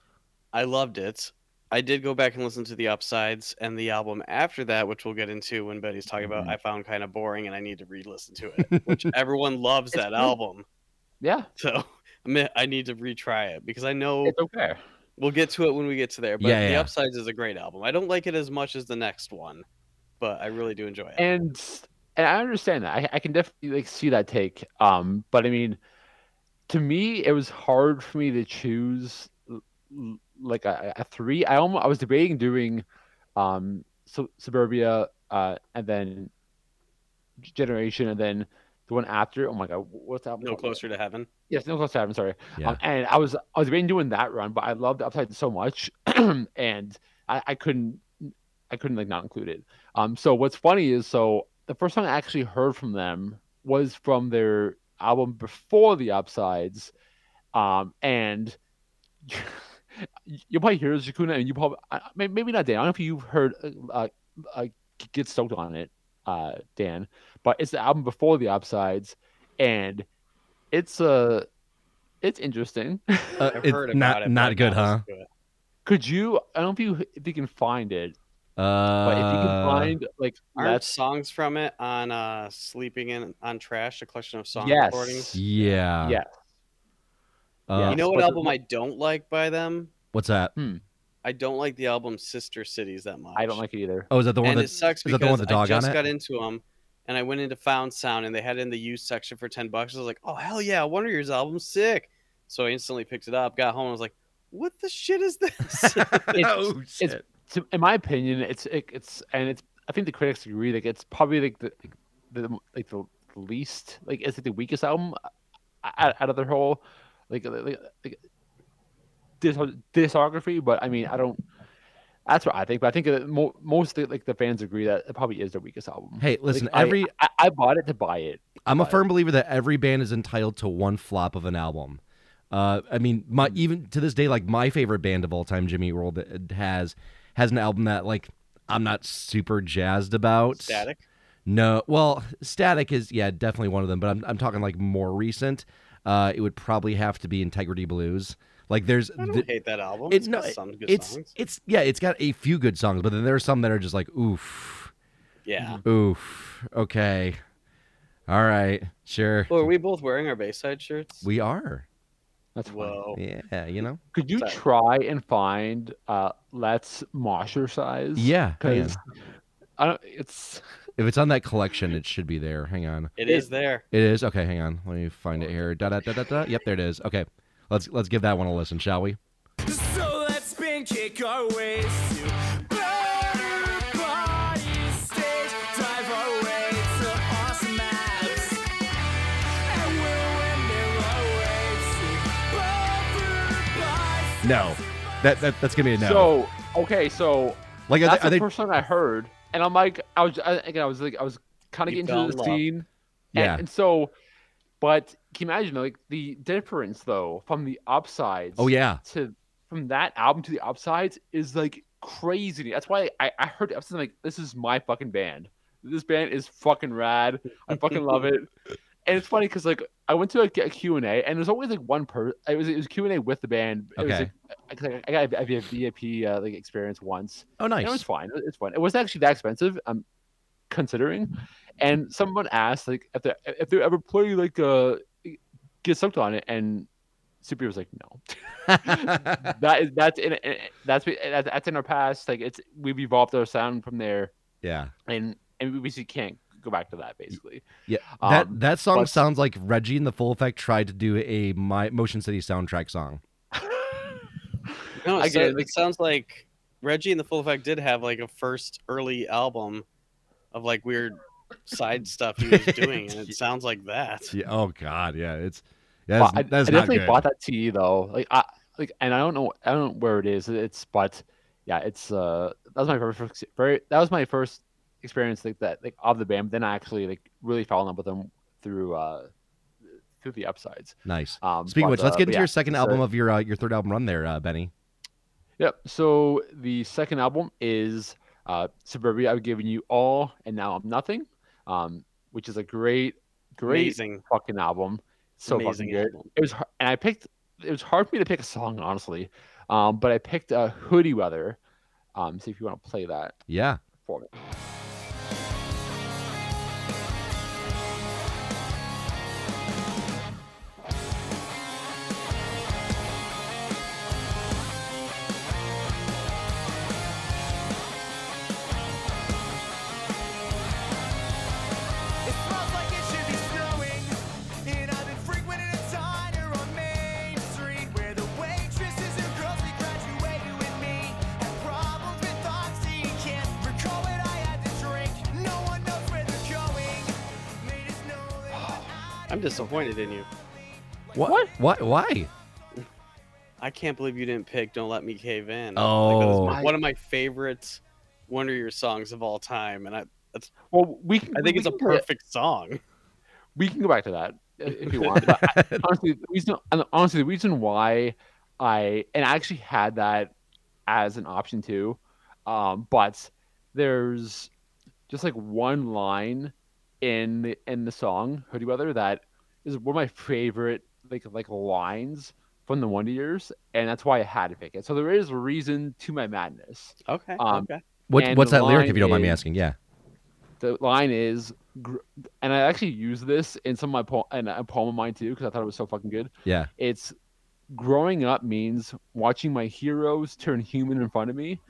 I loved it. I did go back and listen to the upsides and the album after that, which we'll get into when Benny's talking about. Mhm. I found kind of boring, and I need to re-listen to it. [LAUGHS] Which everyone loves It's that good. album, Yeah, [LAUGHS] so I mean, I need to retry it because I know it's okay. we'll get to it when we get to there. But Yeah, the yeah. upsides is a great album. I don't like it as much as the next one, but I really do enjoy it. and and I understand that. I, I can definitely like see that take. Um, but I mean, to me, it was hard for me to choose like a, a three. I almost I was debating doing, um, Su- Suburbia, uh, and then Generation, and then the one after. Oh my god, what's that? no closer to heaven. Yes, no closer to heaven. Sorry. Yeah. Um, and I was I was debating doing that run, but I loved the upside so much, [CLEARS THROAT] and I, I couldn't I couldn't like not include it. Um, so what's funny is so the first song I actually heard from them was from their album before the upsides, um, and [LAUGHS] you probably hear Shakuna, and you probably I- maybe not Dan. I don't know if you've heard uh, uh, get stoked on it, uh, Dan, but it's the album before the upsides, and it's uh it's interesting. [LAUGHS] uh, I've it's heard about not it. but not I've good huh listened to it. Could you? I don't know if you if you can find it, uh but if you can find like Aren't let's songs from it on uh "Sleeping in on Trash," a collection of song Yes. recordings? yeah yeah uh, You know but what the- album I don't like by them? what's that I don't like the album Sister Cities that much. I don't like it either. oh is that the one and that it sucks is because that the one with the dog I just it? got into them, and I went into Found Sound, and they had it in the used section for ten bucks. I was like, "Oh hell yeah, Wonder Years album, sick!" So I instantly picked it up, got home, and was like, "What the shit is this?" [LAUGHS] oh shit So in my opinion, it's it, it's and it's I think the critics agree like it's probably like the the like the least like it's like the weakest album out, out of their whole like like, like dis- discography. But I mean, I don't. That's what I think. But I think that mo- most of the, like the fans agree that it probably is their weakest album. hey listen I- every I, I bought it to buy it. I'm a But- firm believer that every band is entitled to one flop of an album. Uh, I mean, my even to this day, like my favorite band of all time, Jimmy Eat World, uh, has has an album that like I'm not super jazzed about. Static. No, well, Static is yeah, definitely one of them. But I'm I'm talking like more recent. Uh, it would probably have to be Integrity Blues. Like there's I don't the- hate that album. it- It's no, got some good it's songs. it's yeah, it's got a few good songs, but then there are some that are just like oof. Yeah. Oof. Okay. All right. Sure. Well, are we both wearing our Bayside shirts? We are. That's fine. Whoa. Yeah. You know. Could you Sorry. try and find uh Let's Moshercise? Yeah. hang on. Because I don't. It's If it's on that collection, it should be there. Hang on. It is there. It is. Okay. Hang on. Let me find it here. Da da da da da. Yep. There it is. Okay. Let's let's give that one a listen, shall we? So let's spin kick our ways to better body stage, drive our way to awesome maps, and we'll windmill our way to bumper bikes. No. That, that that's gonna be a no. so okay. So like, are that's they, are the first song I heard, and I'm like, I was I, again, I was like, I was kind of getting into the love. scene, and, Yeah. and so, but can you imagine like the difference though from the upsides? Oh yeah. to from that album to the upsides is like crazy. That's why I, I heard the upsides. I'm like, this is my fucking band. This band is fucking rad. I fucking love it. [LAUGHS] And it's funny because like I went to a, a Q&A and there's always like one person. It was it was Q and A with the band. It was Okay. like, I, got a, a VIP uh, like experience once. Oh And nice. it was fine. It's fine. It wasn't actually that expensive. I'm considering. And someone asked like if they if they ever play like uh get sucked on it, and Soupy was like no. [LAUGHS] that is that's in that's that's in our past. Like it's we've evolved our sound from there, yeah. and and we basically can't go back to that basically. Yeah. That Um, that song but- sounds like Reggie and the Full Effect tried to do a my Motion City soundtrack song. [LAUGHS] No, I it, get it, it sounds like Reggie and the Full Effect did have like a first early album of like weird side stuff he was [LAUGHS] doing, and it sounds like that. Yeah. Oh God. Yeah. It's yeah. Well, That's, I, that's I definitely good. bought that TE though. Like I like, and I don't know, I don't know where it is. It's but yeah, it's uh that was my first very that was my first experience like that like of the band. but Then I actually like really fell in love with them through uh through the upsides. Nice. Um, Speaking of but, which, let's uh, get but into yeah, your second it's, uh, album of your uh, your third album run there, uh, Benny. Yep. So the second album is uh, Suburbia. I've given you all, and now I'm nothing. Um, which is a great, great Amazing, fucking album. So amazing fucking good. album. It was, har- and I picked. It was hard for me to pick a song, honestly. Um, but I picked uh, Hoodie Weather. Um, see if you want to play that Yeah. for me. I'm disappointed in you. What? What? Why? I can't believe you didn't pick "Don't Let Me Cave In." Oh. like, that is I- one of my favorite Wonder Years songs of all time, and I Well, we. Can, I think we it's a can go- perfect song. We can go back to that uh, if you want. But I- [LAUGHS] honestly, the reason honestly the reason why I and I actually had that as an option too, um, but there's just like one line in the in the song Hoodie Weather that is one of my favorite like like lines from the Wonder Years, and that's why I had to pick it. So there is a reason to my madness. Okay. Um, okay. What, what's that lyric, if you don't mind me asking? Yeah. The line is, and I actually use this in some of my po- and a poem of mine too because I thought it was so fucking good. Yeah. It's growing up means watching my heroes turn human in front of me,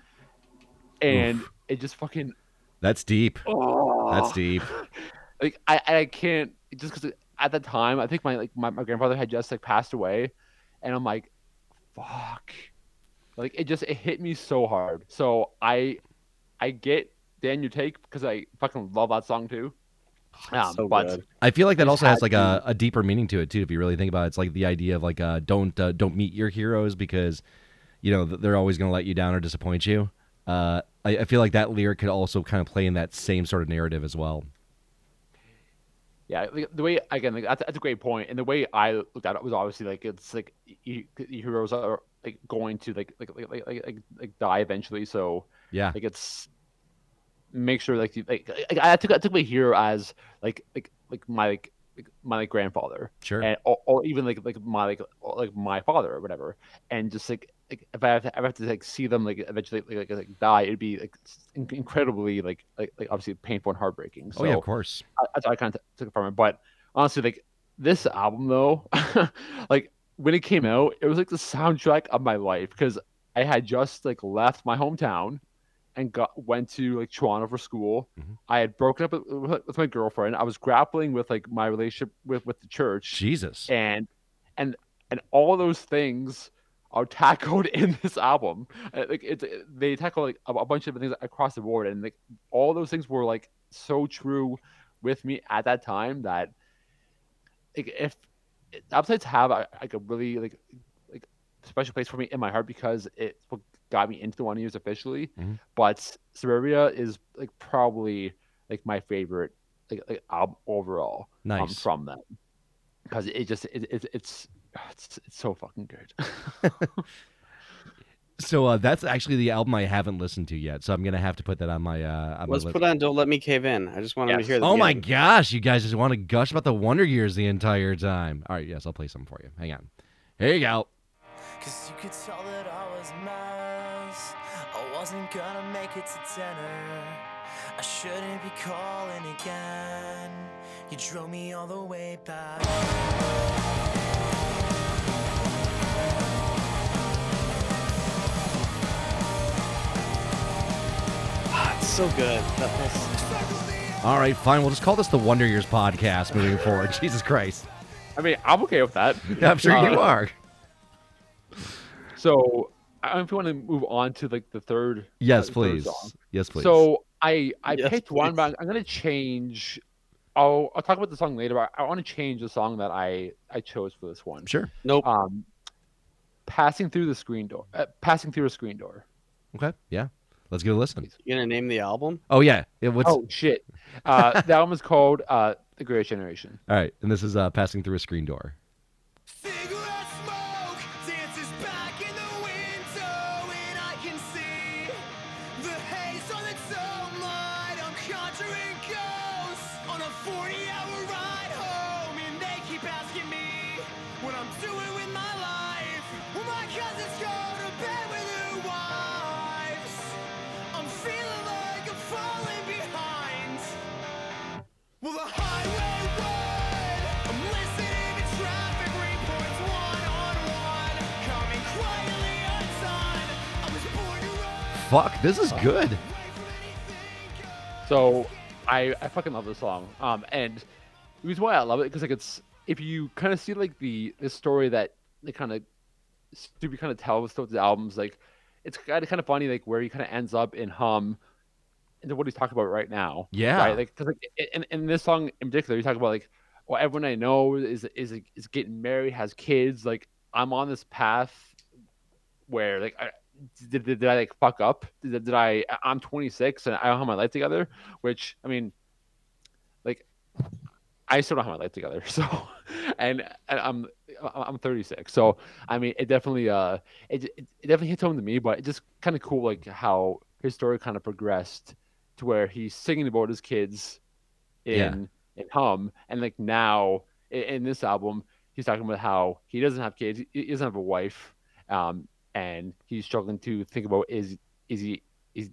and it just fucking That's deep. oh, That's deep. [LAUGHS] like I I can't just because at the time I think my like my, my grandfather had just like passed away, and I'm like, fuck, like it just it hit me so hard. So I I get Dan your take because I fucking love that song too. Um, so but good. I feel like that also has like a, a deeper meaning to it too. If you really think about it, it's like the idea of like uh, don't uh, don't meet your heroes because you know they're always going to let you down or disappoint you. Uh, I, I feel like that lyric could also kind of play in that same sort of narrative as well. Yeah, the way again, like, that's, that's a great point. and the way I looked at it was obviously like it's like you, heroes are like going to like like like like, like, like, like die eventually, so Yeah. like it's make sure like you like, like I took I took my hero as like like like my like like, my like grandfather Sure. and or, or even like like my like like my father or whatever, and just like like if I have to, I have to like see them like eventually like, like, like die, it'd be like incredibly like like like obviously painful and heartbreaking. So oh yeah, of course. I, that's how I kind of took it from it. But honestly, like this album though, [LAUGHS] like when it came out, it was like the soundtrack of my life because I had just like left my hometown and got went to like Toronto for school. Mhm. I had broken up with, with with my girlfriend. I was grappling with like my relationship with with the church Jesus. and and and all those things are tackled [LAUGHS] in this album. Uh, Like it's they tackle like a, a bunch of things across the board, and like all those things were like so true with me at that time that like if upsides have a, like a really like like special place for me in my heart because it's what got me into the Wonder Years officially. Mhm. But Suburbia is like probably like my favorite like, like album overall um, from them because it just it, it, it's it's it's so fucking good. [LAUGHS] [LAUGHS] So uh, that's actually the album I haven't listened to yet. So I'm gonna have to put that on my. Uh, on Let's list. put on "Don't Let Me Cave In." I just want them Yes. to hear. The Oh my beginning. gosh, you guys just want to gush about the Wonder Years the entire time. All right, yes, I'll play some for you. Hang on. Here you go. Cause you could tell that I was a. I wasn't gonna make it to dinner. I shouldn't be calling again. You drove me all the way back. Ah, it's so good. That All right, fine. We'll just call this the Wonder Years podcast moving forward. [LAUGHS] Jesus Christ. I mean, I'm okay with that. [LAUGHS] Yeah, I'm sure you Uh, are. So I don't know if you want to move on to like the third. Yes, uh, third please. song. Yes, please. So I I Yes, picked one, but I'm gonna change. I'll I'll talk about the song later. But I want to change the song that I I chose for this one. sure. Nope. Um, passing through the screen door. Uh, passing through a screen door. Okay. Yeah. Let's give it a listen. You gonna name the album? Oh yeah. It, what's Oh shit! Uh, the [LAUGHS] album is called uh, "The Greatest Generation." all right? And this is uh, passing through a screen door. Fuck, this is good. away from anything good. So I I fucking love this song. Um, and the reason why I love it because like it's if you kind of see like the the story that they kind of Stevie kind of tells with the albums, like it's kind of kind of funny like where he kind of ends up in hum into what he's talking about right now. Yeah. Right. Like because like in, in this song in particular, you talk about like well everyone I know is is is getting married, has kids. Like I'm on this path where like I, did, did, did I like fuck up? Did, did I? I'm 26 and I don't have my life together. Which I mean, like, I still don't have my life together. [LAUGHS] So, and, and I'm I'm 36. So I mean, it definitely uh it it, it definitely hits home to me. But it's just kind of cool like how his story kind of progressed to where he's singing about his kids in Yeah. in hum and like now in, in this album he's talking about how he doesn't have kids he, he doesn't have a wife um and he's struggling to think about is is he is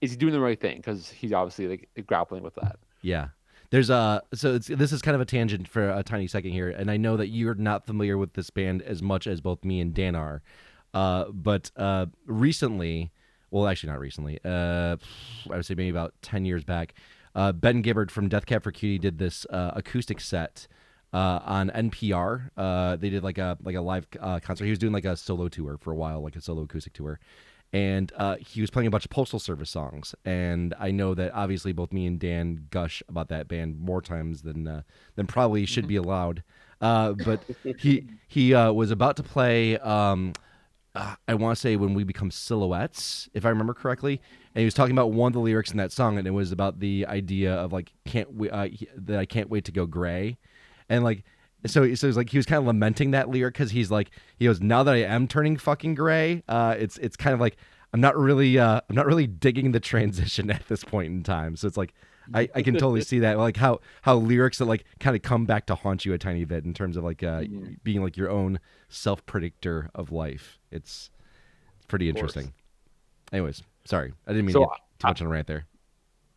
is he doing the right thing? Because he's obviously like grappling with that. Yeah. There's a so this is kind of a tangent for a tiny second here, and I know that you're not familiar with this band as much as both me and Dan are, uh, but uh, recently, well, actually not recently, uh, I would say maybe about ten years back, uh, Ben Gibbard from Death Cab for Cutie did this uh, acoustic set uh, on NPR. Uh, they did like a like a live uh, concert. He was doing like a solo tour for a while, like a solo acoustic tour, and uh, he was playing a bunch of Postal Service songs. And I know that obviously both me and Dan gush about that band more times than uh, than probably should be allowed. Uh, but he he was about to play. Um, I want to say when we become silhouettes, if I remember correctly, and he was talking about one of the lyrics in that song, and it was about the idea of like can't we, that I can't wait to go gray, and like so so it's like he was kind of lamenting that lyric because he's like he goes now that I am turning fucking gray, uh, it's it's kind of like I'm not really uh, I'm not really digging the transition [LAUGHS] at this point in time, so it's like I, I can totally see that. Like how how lyrics that like kind of come back to haunt you a tiny bit in terms of like uh, being like your own self predictor of life. It's it's pretty Of course. interesting. Anyways, sorry, I didn't mean So, to get too much on a rant there.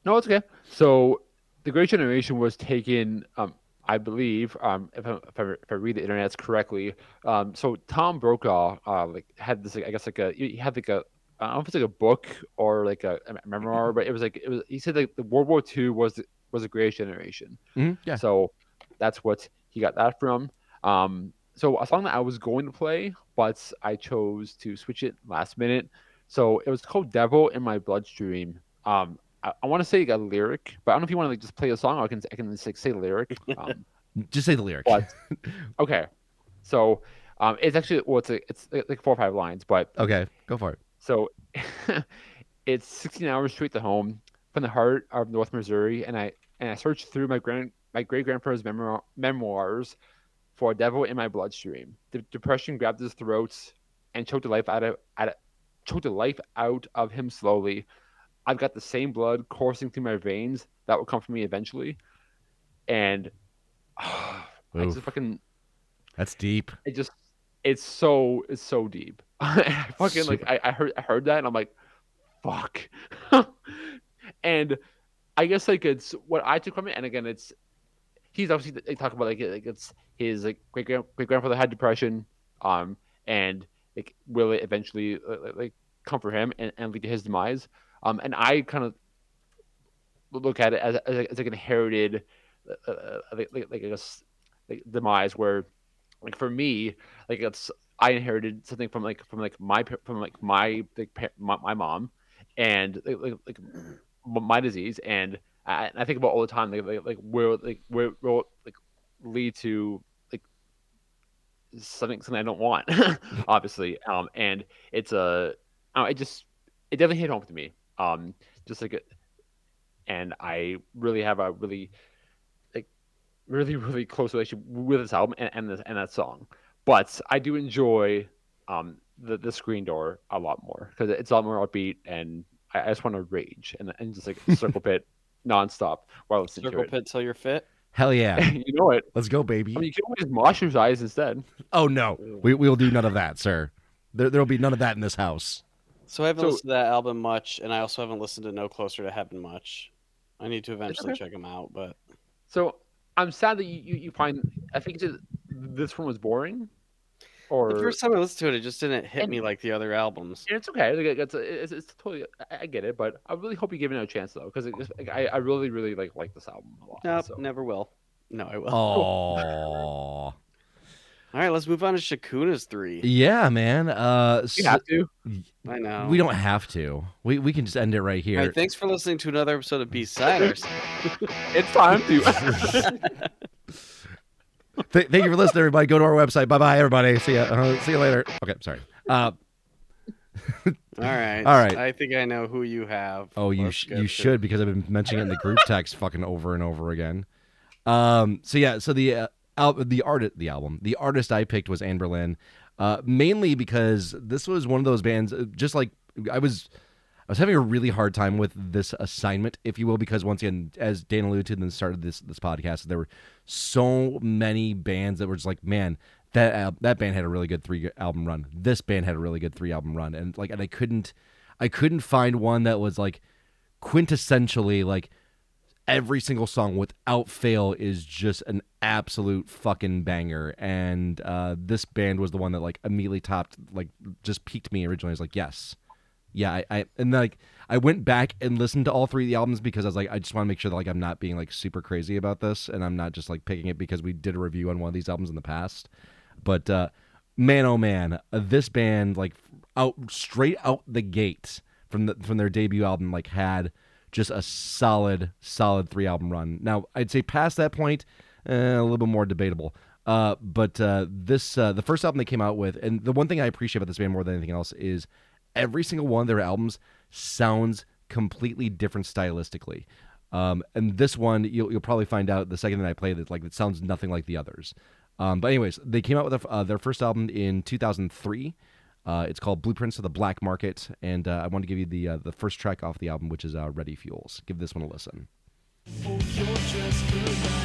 No, it's okay. So the Great Generation was taken, um, I believe, um, if, I, if, I, if I read the internets correctly. Um, so Tom Brokaw, uh, like had this, like, I guess, like a he had like a, I don't know if it's like a book or like a, a memoir, but it was like it was. He said like the World War II was the, was a Great Generation. Mhm, yeah. So that's what he got that from. Um, so a song that I was going to play, but I chose to switch it last minute. So it was called "Devil in My Bloodstream." Um, I, I want to say a lyric, but I don't know if you want to like just play a song. Or I can I can just like, say the lyric. [LAUGHS] Um, Just say the lyric. but [LAUGHS] okay, so um, it's actually well, it's like, it's like four or five lines, but Okay, go for it. so [LAUGHS] it's 16 hours straight to home from the heart of North Missouri, and I and I searched through my grand my great grandfather's memoir, memoirs for a devil in my bloodstream. The depression grabbed his throat and choked the life out of out of, choked the life out of him slowly. I've got the same blood coursing through my veins that will come from me eventually, and [SIGHS] I just fucking That's deep. it just it's so it's so deep. [LAUGHS] I fucking like I, I heard I heard that and I'm like, fuck. [LAUGHS] and I guess like it's what I took from it, and again it's he's obviously they talk about like, like it's his like great great grandfather had depression, um, and like will it eventually like, like come for him and, and lead to his demise. Um, and I kind of look at it as as, as like an inherited uh, uh, like, like, I like demise where like for me like it's I inherited something from like from like my from like my like my, my mom and like, like like my disease. And I, I think about all the time like like, like where like where will like lead to like something something I don't want [LAUGHS] obviously. Um and it's a uh, it just it definitely hit home to me um just like a, and I really have a really like really [LAUGHS] really close relationship with this album and and, this, and that song but I do enjoy um the, the screen door a lot more because it's a lot more upbeat and I, I just want to rage and, and just like [LAUGHS] circle pit nonstop while listening Circle to it. pit till you're fit. Hell yeah. [LAUGHS] you know it. Let's go, baby. I mean, you can always moshercise instead. oh no, we we'll do none of that, sir. There there'll be none of that in this house. So I haven't So- listened to that album much, and I also haven't listened to No Closer to Heaven much. I need to eventually okay. check them out, but So I'm sad that you, you, you find. I think just, this one was boring, or the first time I listened to it, it just didn't hit And- me like the other albums. and it's okay. Like, it's, it's, it's totally. I, I get it, but I really hope you give it a chance though, because like, I, I really really like like this album a lot. Nope, so. never will. No, I will. Oh [LAUGHS] [LAUGHS] All right, let's move on to Shakuna's three. yeah, man. Uh, You so- have to. I know. we don't have to. We we can just end it right here. right, thanks for listening to another episode of B Siders. [LAUGHS] It's time to. [LAUGHS] Th- thank you for listening, everybody. Go to our website. Bye bye, everybody. See ya. Uh, see you later. Okay, sorry. Uh, [LAUGHS] All right. All right. I think I know who you have. Oh, you sh- you to- should because I've been mentioning it in the group text fucking over and over again. Um. So yeah. So the uh, al- the art the album the artist I picked was Anberlin, uh, mainly because this was one of those bands. uh, Just like I was. I was having a really hard time with this assignment, if you will, because once again, as Dan alluded to in the start of this this podcast, there were so many bands that were just like, man, that that band had a really good three album run. This band had a really good three album run, and like, and I couldn't, I couldn't find one that was like quintessentially like every single song without fail is just an absolute fucking banger. And uh, this band was the one that like immediately topped, like just piqued me originally. I was like, yes, yeah. I, I and like I went back and listened to all three of the albums because I was like, I just want to make sure that like I'm not being like super crazy about this, and I'm not just like picking it because we did a review on one of these albums in the past. But uh, man, oh man, uh, this band like out straight out the gate from the from their debut album like had just a solid solid three album run. Now I'd say past that point, eh, a little bit more debatable. Uh, but uh, this uh, the first album they came out with, and the one thing I appreciate about this band more than anything else is every single one of their albums sounds completely different stylistically. Um, and this one you'll, you'll probably find out the second that I play that like it sounds nothing like the others. Um, but anyways, they came out with a, uh, their first album in 2003. Uh, it's called Blueprints of the Black Market, and uh, I want to give you the uh, the first track off the album, which is uh, Readyfuels. Give this one a listen. Oh,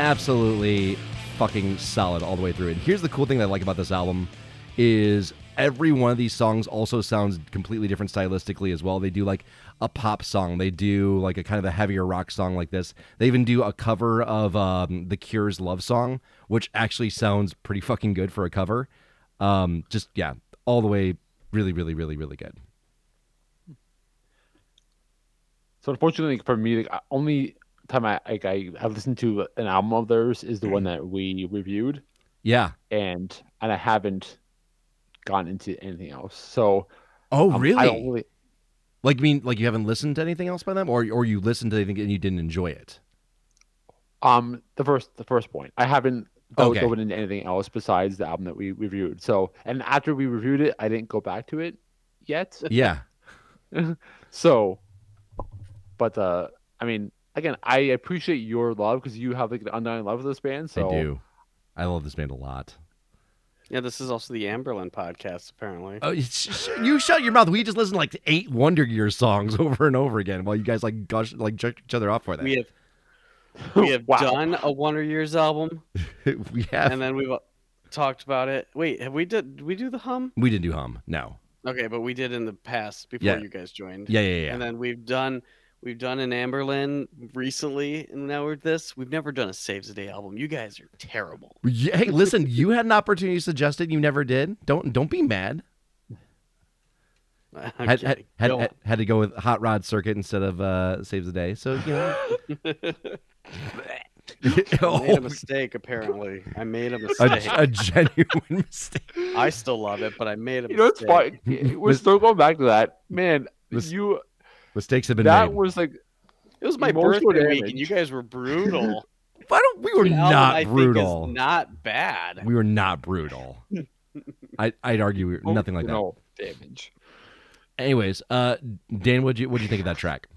absolutely fucking solid all the way through. And here's the cool thing that I like about this album is every one of these songs also sounds completely different stylistically as well. They do like a pop song, they do like a kind of a heavier rock song like this. They even do a cover of um, The Cure's "Love Song," which actually sounds pretty fucking good for a cover. Um, just yeah, all the way, really, really, really, really good. So unfortunately for me, like, only time I like I have listened to an album of theirs is the one that we reviewed, Yeah. and and I haven't gone into anything else. So Oh, um, really? I really. Like, you mean like you haven't listened to anything else by them, or or you listened to anything and you didn't enjoy it? Um, the first the first point, I haven't Okay. dove into anything else besides the album that we reviewed. So, and after we reviewed it, I didn't go back to it yet. Yeah. [LAUGHS] so, but uh, I mean, again, I appreciate your love because you have like an undying love for this band. So I do. I love this band a lot. Yeah, this is also the Anberlin podcast, apparently. Oh, sh- sh- you shut your mouth. We just listened to like eight Wonder Years songs [LAUGHS] over and over again while you guys like gush like jerk each other off for that. We have we have [LAUGHS] Wow. done a Wonder Years album, [LAUGHS] we have. and then we've uh, talked about it. Wait, have we did, did we do the hum? we didn't do hum. No. Okay, but we did in the past before Yeah. you guys joined. Yeah, yeah, yeah. And then we've done we've done an Anberlin recently, and now we're this. We've never done a Saves the Day album. You guys are terrible. Yeah, hey, listen. You had an opportunity to suggest it. You never did. Don't don't be mad. [LAUGHS] I'm Had had, had, had, had to go with Hot Rod Circuit instead of uh, Saves the Day. So you know. [LAUGHS] [LAUGHS] on. made a mistake. Apparently, I made a a, mistake. a genuine mistake. I still love it, but I made a You know, it's mistake. fine. We're still going back to that, man. Mis- you Mistakes have been made that made. was like It was my Emotional birthday week, and you guys were brutal. [LAUGHS] Why don't we were The not I think, brutal? not bad. We were not brutal. [LAUGHS] I, I'd argue we were nothing like that. no damage. Anyways, uh, Dan, what'd you what'd you think of that track?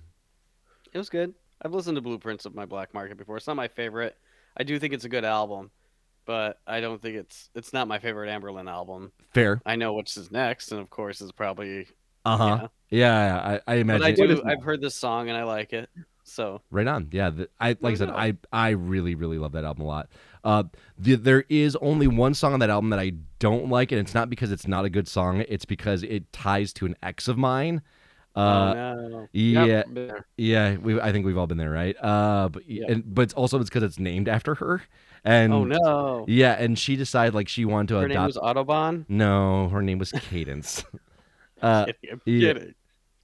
It was good. I've listened to Blueprints of My Black Market before. It's not my favorite. I do think it's a good album, but I don't think it's it's not my favorite Anberlin album. Fair. I know which is next, and of course is probably Uh huh. yeah. Yeah, I, I But imagine. I do. I've heard this song and I like it. So Right on. Yeah, the, I like I No said. I I really really love that album a lot. Uh, the, there is only one song on that album that I don't like, and it's not because it's not a good song. It's because it ties to an ex of mine. Uh, oh, no. yeah, Yep, yeah. We, I think we've all been there, right? Uh, but Yeah. and but it's also it's because it's named after her, and oh no. yeah, and she decided like she wanted to adopt. Her name was Autobahn. No, her name was Cadence. [LAUGHS] uh, Kidding, I'm yeah.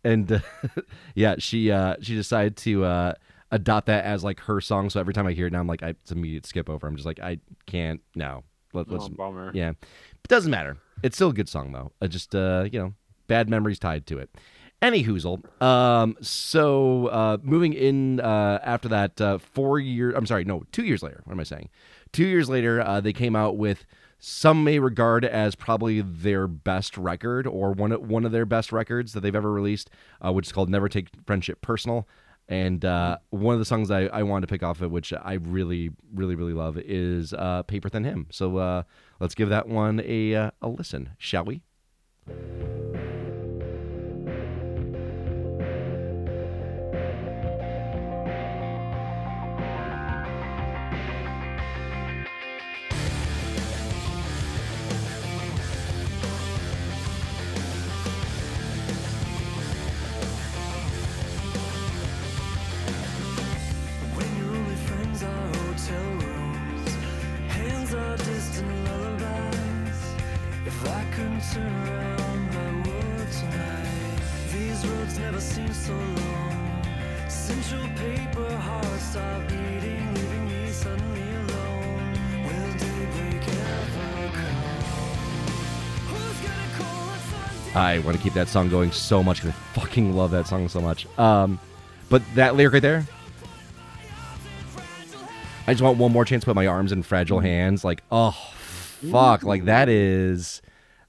And uh, [LAUGHS] yeah, she uh, she decided to uh, adopt that as like her song. So every time I hear it now, I'm like, I, it's immediate skip over. I'm just like, I can't. No, Let, let's. Oh, bummer. Yeah, it doesn't matter. It's still a good song though. I just uh, you know, bad memories tied to it. Any hoozle. Um, so uh, moving in uh, after that, uh, four year. I'm sorry, no, two years later. What am I saying? Two years later, uh, they came out with some may regard as probably their best record or one of, one of their best records that they've ever released, uh, which is called "Never Take Friendship Personal." And uh, one of the songs I, I wanted to pick off of, which I really, really, really love, is uh, "Paperthin Hymn." So uh, let's give that one a uh, a listen, shall we? I want to keep that song going so much because I fucking love that song so much. Um, but that lyric right there, I just want one more chance to put my arms in fragile hands. Like, oh, fuck! Like that is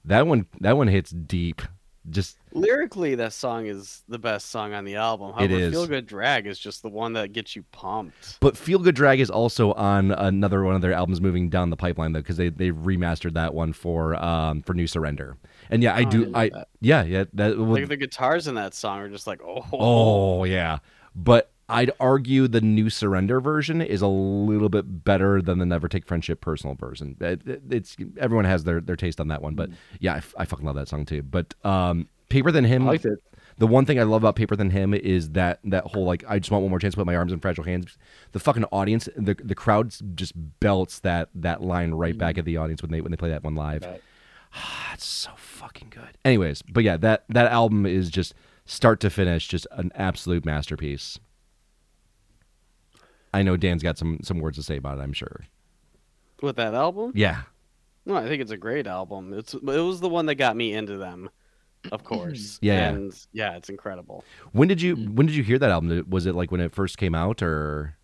that one. That one hits deep. Just Lyrically, that song is the best song on the album. However, is. Feel Good Drag is just the one that gets you pumped. But Feel Good Drag is also on another one of their albums moving down the pipeline though, because they they remastered that one for um for New Surrender. And yeah, I Oh, do I, that. yeah yeah that well, Like the guitars in that song are just like, oh, oh yeah. But I'd argue the New Surrender version is a little bit better than the Never Take Friendship personal version. It- it- it's everyone has their their taste on that one, but yeah, I, f- I fucking love that song too. But um, Paperthin Hymn, I liked it. the one thing I love about Paperthin Hymn is that that whole like I just want one more chance to put my arms in fragile hands. The fucking audience, the the crowd just belts that that line right back mm-hmm. at the audience when they when they play that one live. Right. Ah, That's so fucking good. Anyways, but yeah, that that album is just start to finish just an absolute masterpiece. I know Dan's got some some words to say about it. I'm sure. with that album. Yeah. No, I think it's a great album. It's it was the one that got me into them, of course. [CLEARS THROAT] Yeah, yeah. and yeah, it's incredible. When did you when did you hear that album? Was it like when it first came out or?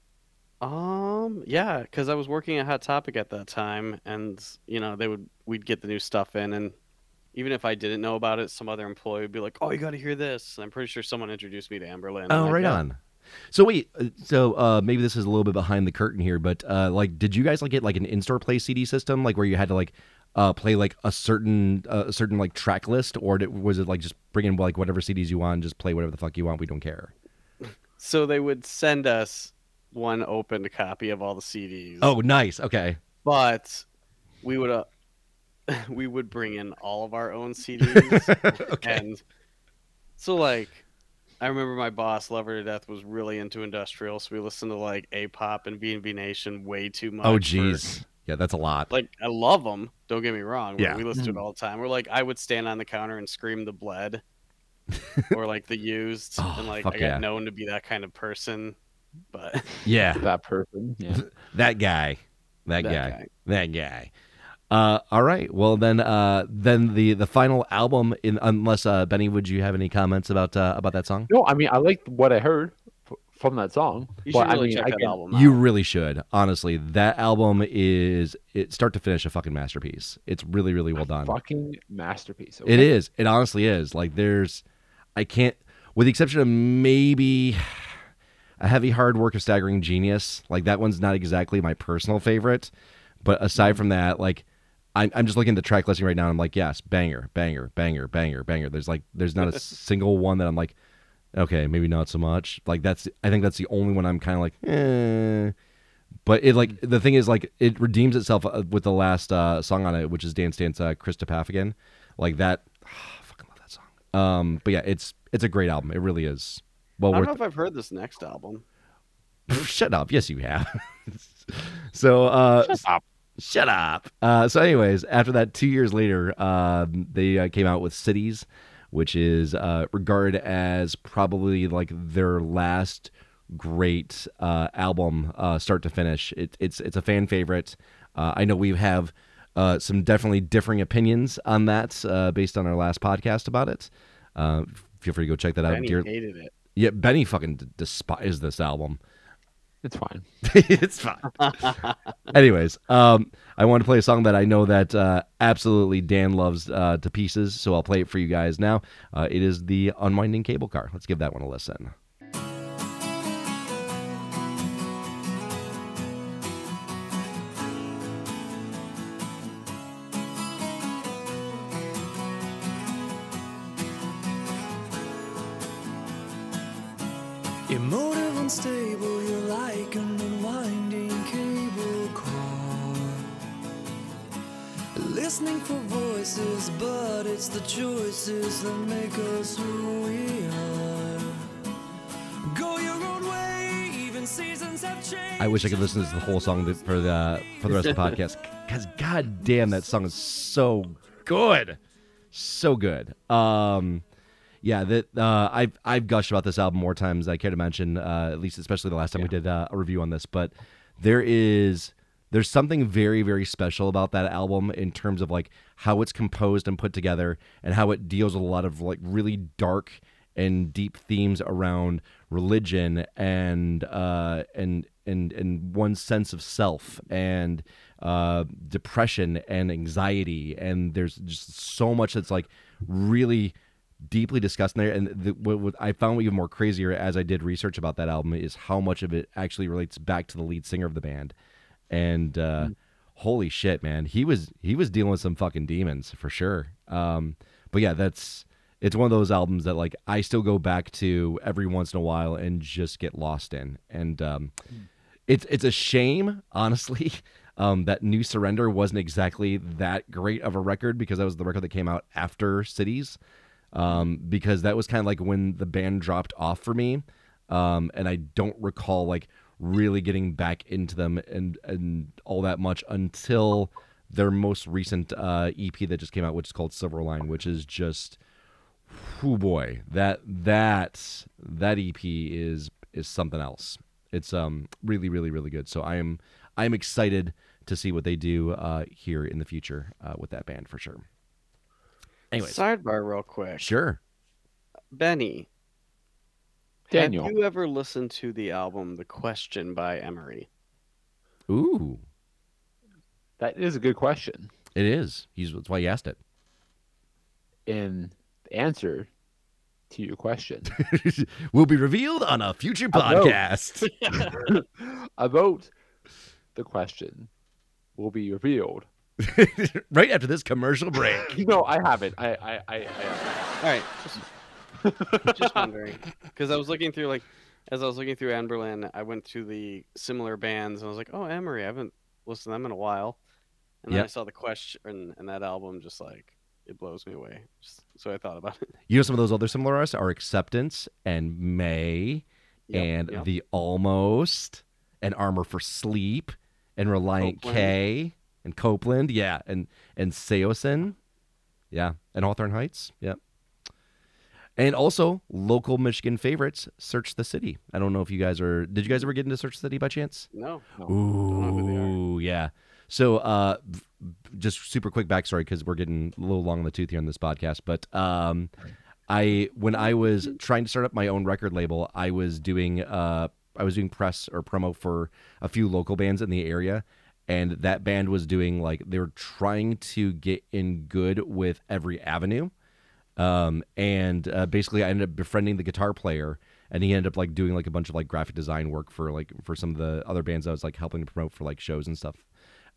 Um, yeah, because I was working at Hot Topic at that time, and you know they would we'd get the new stuff in, and even if I didn't know about it, some other employee would be like, "Oh, you got to hear this." And I'm pretty sure someone introduced me to Anberlin. I'm Oh, like, right "Yeah." on. So wait, uh, so uh, maybe this is a little bit behind the curtain here, but uh, like, did you guys like get like an in-store play CD system, like where you had to like uh, play like a certain uh, a certain like track list, or did, was it like just bring in like whatever CDs you want, just play whatever the fuck you want? We don't care. [LAUGHS] So they would send us one opened copy of all the CDs. Oh, nice. Okay. but we would uh, [LAUGHS] we would bring in all of our own CDs, [LAUGHS] okay. and so like I remember my boss, Lover to Death, was really into industrial, so we listened to like A-pop and VNV Nation way too much. Oh, jeez. Yeah, that's a lot. Like I love them. Don't get me wrong. Yeah. we listen to it all the time. We're like I would stand on the counter and scream the bled, [LAUGHS] or like the used, Oh, and like I got yeah. known to be that kind of person. But [LAUGHS] Yeah, [LAUGHS] That person. Yeah. that guy. That, that guy. guy. That guy. Uh, all right. Well, then, uh, then the the final album. In unless uh, Benny, would you have any comments about uh, about that song? No, I mean I liked what I heard f- from that song. You but should really I mean, check I that can- album You really should. Honestly, that album is it start to finish a fucking masterpiece. It's really, really well done. Fucking masterpiece. It okay? is. It honestly is. Like there's, I can't, with the exception of maybe a heavy hard work of staggering genius. Like that one's not exactly my personal favorite, but aside mm-hmm. from that, like. I'm, I'm just looking at the track listing right now. And I'm like, yes, banger, banger, banger, banger, banger. There's like, there's not a [LAUGHS] single one that I'm like, okay, maybe not so much. Like that's, I think that's the only one I'm kind of like, eh. But it like the thing is like it redeems itself uh, with the last uh, song on it, which is Dance Dance uh, Chris Again. Like that, I fucking love that song. Um, but yeah, it's it's a great album. It really is. Well I don't know if I've heard this next album. [LAUGHS] Shut up. Yes, you have. [LAUGHS] so uh, Shut up. Shut up. Uh, so, anyways, after that, two years later, um, they uh, came out with Cities, which is uh, regarded as probably like their last great uh, album, uh, start to finish. It, it's it's a fan favorite. Uh, I know we have uh, some definitely differing opinions on that uh, based on our last podcast about it. Uh, feel free to go check that out. Benny Dear- hated it. yeah, Benny fucking despised this album. It's fine. [LAUGHS] it's fine. Anyways, um, I want to play a song that I know that uh, absolutely Dan loves uh, to pieces, so I'll play it for you guys now. Uh, it is the Unwinding Cable Car. Let's give that one a listen. It's the choices that make us who we are. Go your own way, even seasons have changed. I wish I could listen to the whole song for the for the rest of the podcast because god damn that song is so good, so good. Um, yeah, that uh, I've I've gushed about this album more times than I care to mention. Uh, at least, especially the last time we did uh, a review on this. But there is there's something very very special about that album in terms of like how it's composed and put together and how it deals with a lot of like really dark and deep themes around religion and uh and and and one's sense of self and uh depression and anxiety. And there's just so much that's like really deeply discussed in there. And the, what, what i found even more crazier as i did research about that album is how much of it actually relates back to the lead singer of the band and uh holy shit man he was he was dealing with some fucking demons for sure. Um but yeah that's it's one of those albums that like i still go back to every once in a while and just get lost in. And um it's it's a shame honestly [LAUGHS] um that new surrender wasn't exactly that great of a record because that was the record that came out after cities um because that was kind of like when the band dropped off for me um and i don't recall like really getting back into them and and all that much until their most recent uh ep that just came out which is called silver line which is just oh boy that that that ep is is something else. It's um really really really good. So i am i am excited to see what they do uh here in the future uh with that band for sure. Anyways. Sidebar, real quick. sure. Benny, Daniel. have you ever listened to the album "The Question" by Emery? ooh That is a good question. it is he's that's why he asked it And the answer to your question [LAUGHS] will be revealed on a future I know. podcast [LAUGHS] [LAUGHS] about the question will be revealed. right after this commercial break No, I haven't. I I I, I haven't. All right, [LAUGHS] just, wondering [LAUGHS] because I was looking through like as I was looking through Anberlin, I went to the similar bands and I was like, oh, Emery, I haven't listened to them in a while, and then Yep. I saw the question and, and that album just like it blows me away. Just, so I thought about it. You know, some of those other similar artists are Acceptance and Mae Yep, and yep. The Almost and Armor for Sleep and Relient Copeland. K and Copeland. Yeah. And, and Saosin. Yeah. And Hawthorne Heights. Yep. And also local Michigan favorites, Search the City. I don't know if you guys are, did you guys ever get into Search the City by chance? No, No. know who they are. Ooh, yeah. So, uh, just super quick backstory because we're getting a little long in the tooth here on this podcast. But um, I, when I was trying to start up my own record label, I was doing, uh, I was doing press or promo for a few local bands in the area, and that band was doing like they were trying to get in good with every avenue. Um, and uh, basically, I ended up befriending the guitar player, and he ended up like doing like a bunch of like graphic design work for like for some of the other bands I was like helping to promote for like shows and stuff.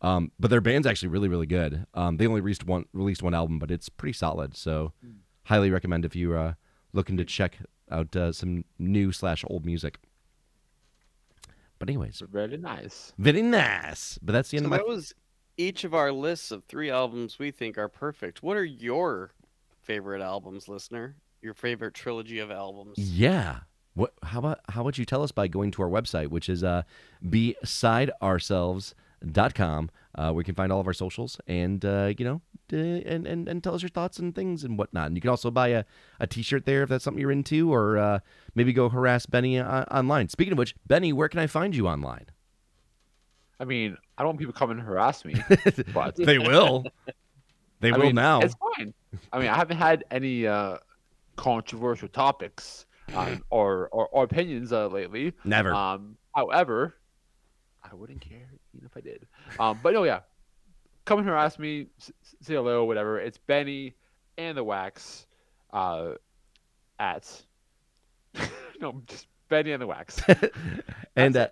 Um, but their band's actually really really good. Um, they only released one released one album, but it's pretty solid. So, highly recommend if you uh looking to check out uh, some new slash old music. But anyways, Very nice. very nice. But that's the end so of my. that was each of our lists of three albums we think are perfect. What are your favorite albums, listener? Your favorite trilogy of albums? Yeah. What? How about how about you tell us by going to our website, which is uh, besideourselves.com, uh, where you can find all of our socials and uh, you know d- and, and and tell us your thoughts and things and whatnot. And you can also buy a, a T-shirt there if that's something you're into, or uh, maybe go harass Benny uh, online. Speaking of which, Benny, where can I find you online? I mean, I don't want people to come and harass me, [LAUGHS] but they will. [LAUGHS] They I will mean, now. It's fine. I mean, I haven't had any uh, controversial topics um, [CLEARS THROAT] or, or or opinions uh, lately. Never. Um, however, I wouldn't care even if I did. Um, but no, yeah, come and harass me, say hello, whatever. It's Benny and the Wax uh, at [LAUGHS] no, just Benny and the Wax. [LAUGHS] and uh,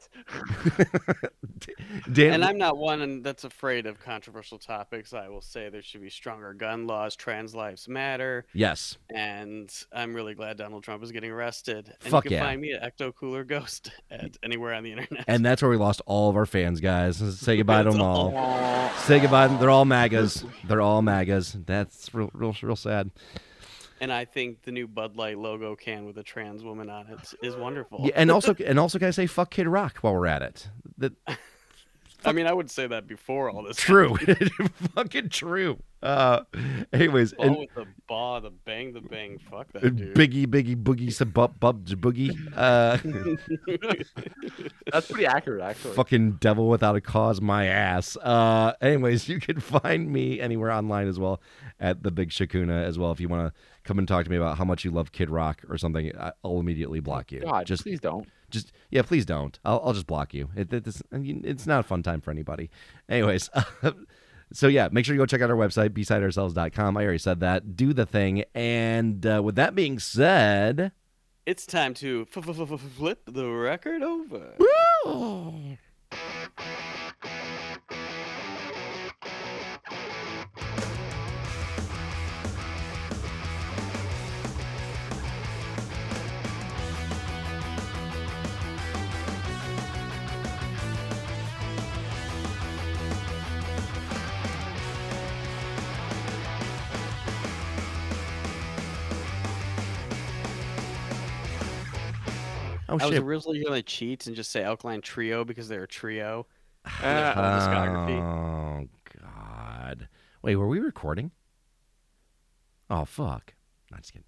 [LAUGHS] Dan, And I'm not one that's afraid of controversial topics. I will say there should be stronger gun laws, trans lives matter, yes. and I'm really glad Donald Trump is getting arrested. And Fuck you can yeah. find me at Ecto Cooler Ghost [LAUGHS] at anywhere on the internet. And that's where we lost all of our fans, guys. Say goodbye to them all. Aw. Say goodbye. They're all MAGAs. They're all MAGAs. That's real, real, real sad. And I think the new Bud Light logo can with a trans woman on it is [LAUGHS] wonderful. Yeah, and also, [LAUGHS] and also, can I say fuck Kid Rock while we're at it? That [LAUGHS] I mean, I would say that before all this. True, [LAUGHS] fucking true. Uh, anyways, Ball and with the ba, the bang, the bang. Fuck that dude. Biggie, Biggie, Boogie, some bub, bub, boogie. Uh, [LAUGHS] That's pretty accurate, actually. fucking devil without a cause, my ass. Uh, anyways, you can find me anywhere online as well at the Big Shakuna as well. If you want to come and talk to me about how much you love Kid Rock or something, I- I'll immediately block you. God, just, please don't. Just yeah, please don't. I'll, I'll just block you. It, it, it's, it's not a fun time for anybody. Anyways, [LAUGHS] so yeah, make sure you go check out our website, besideourselves.com. I already said that. Do the thing. And uh, with that being said, It's time to flip the record over. Oh I was originally gonna cheat and just say Alkaline Trio because they're a trio. [SIGHS] And their whole discography. Oh god. Wait, were we recording? Oh fuck. Not just kidding.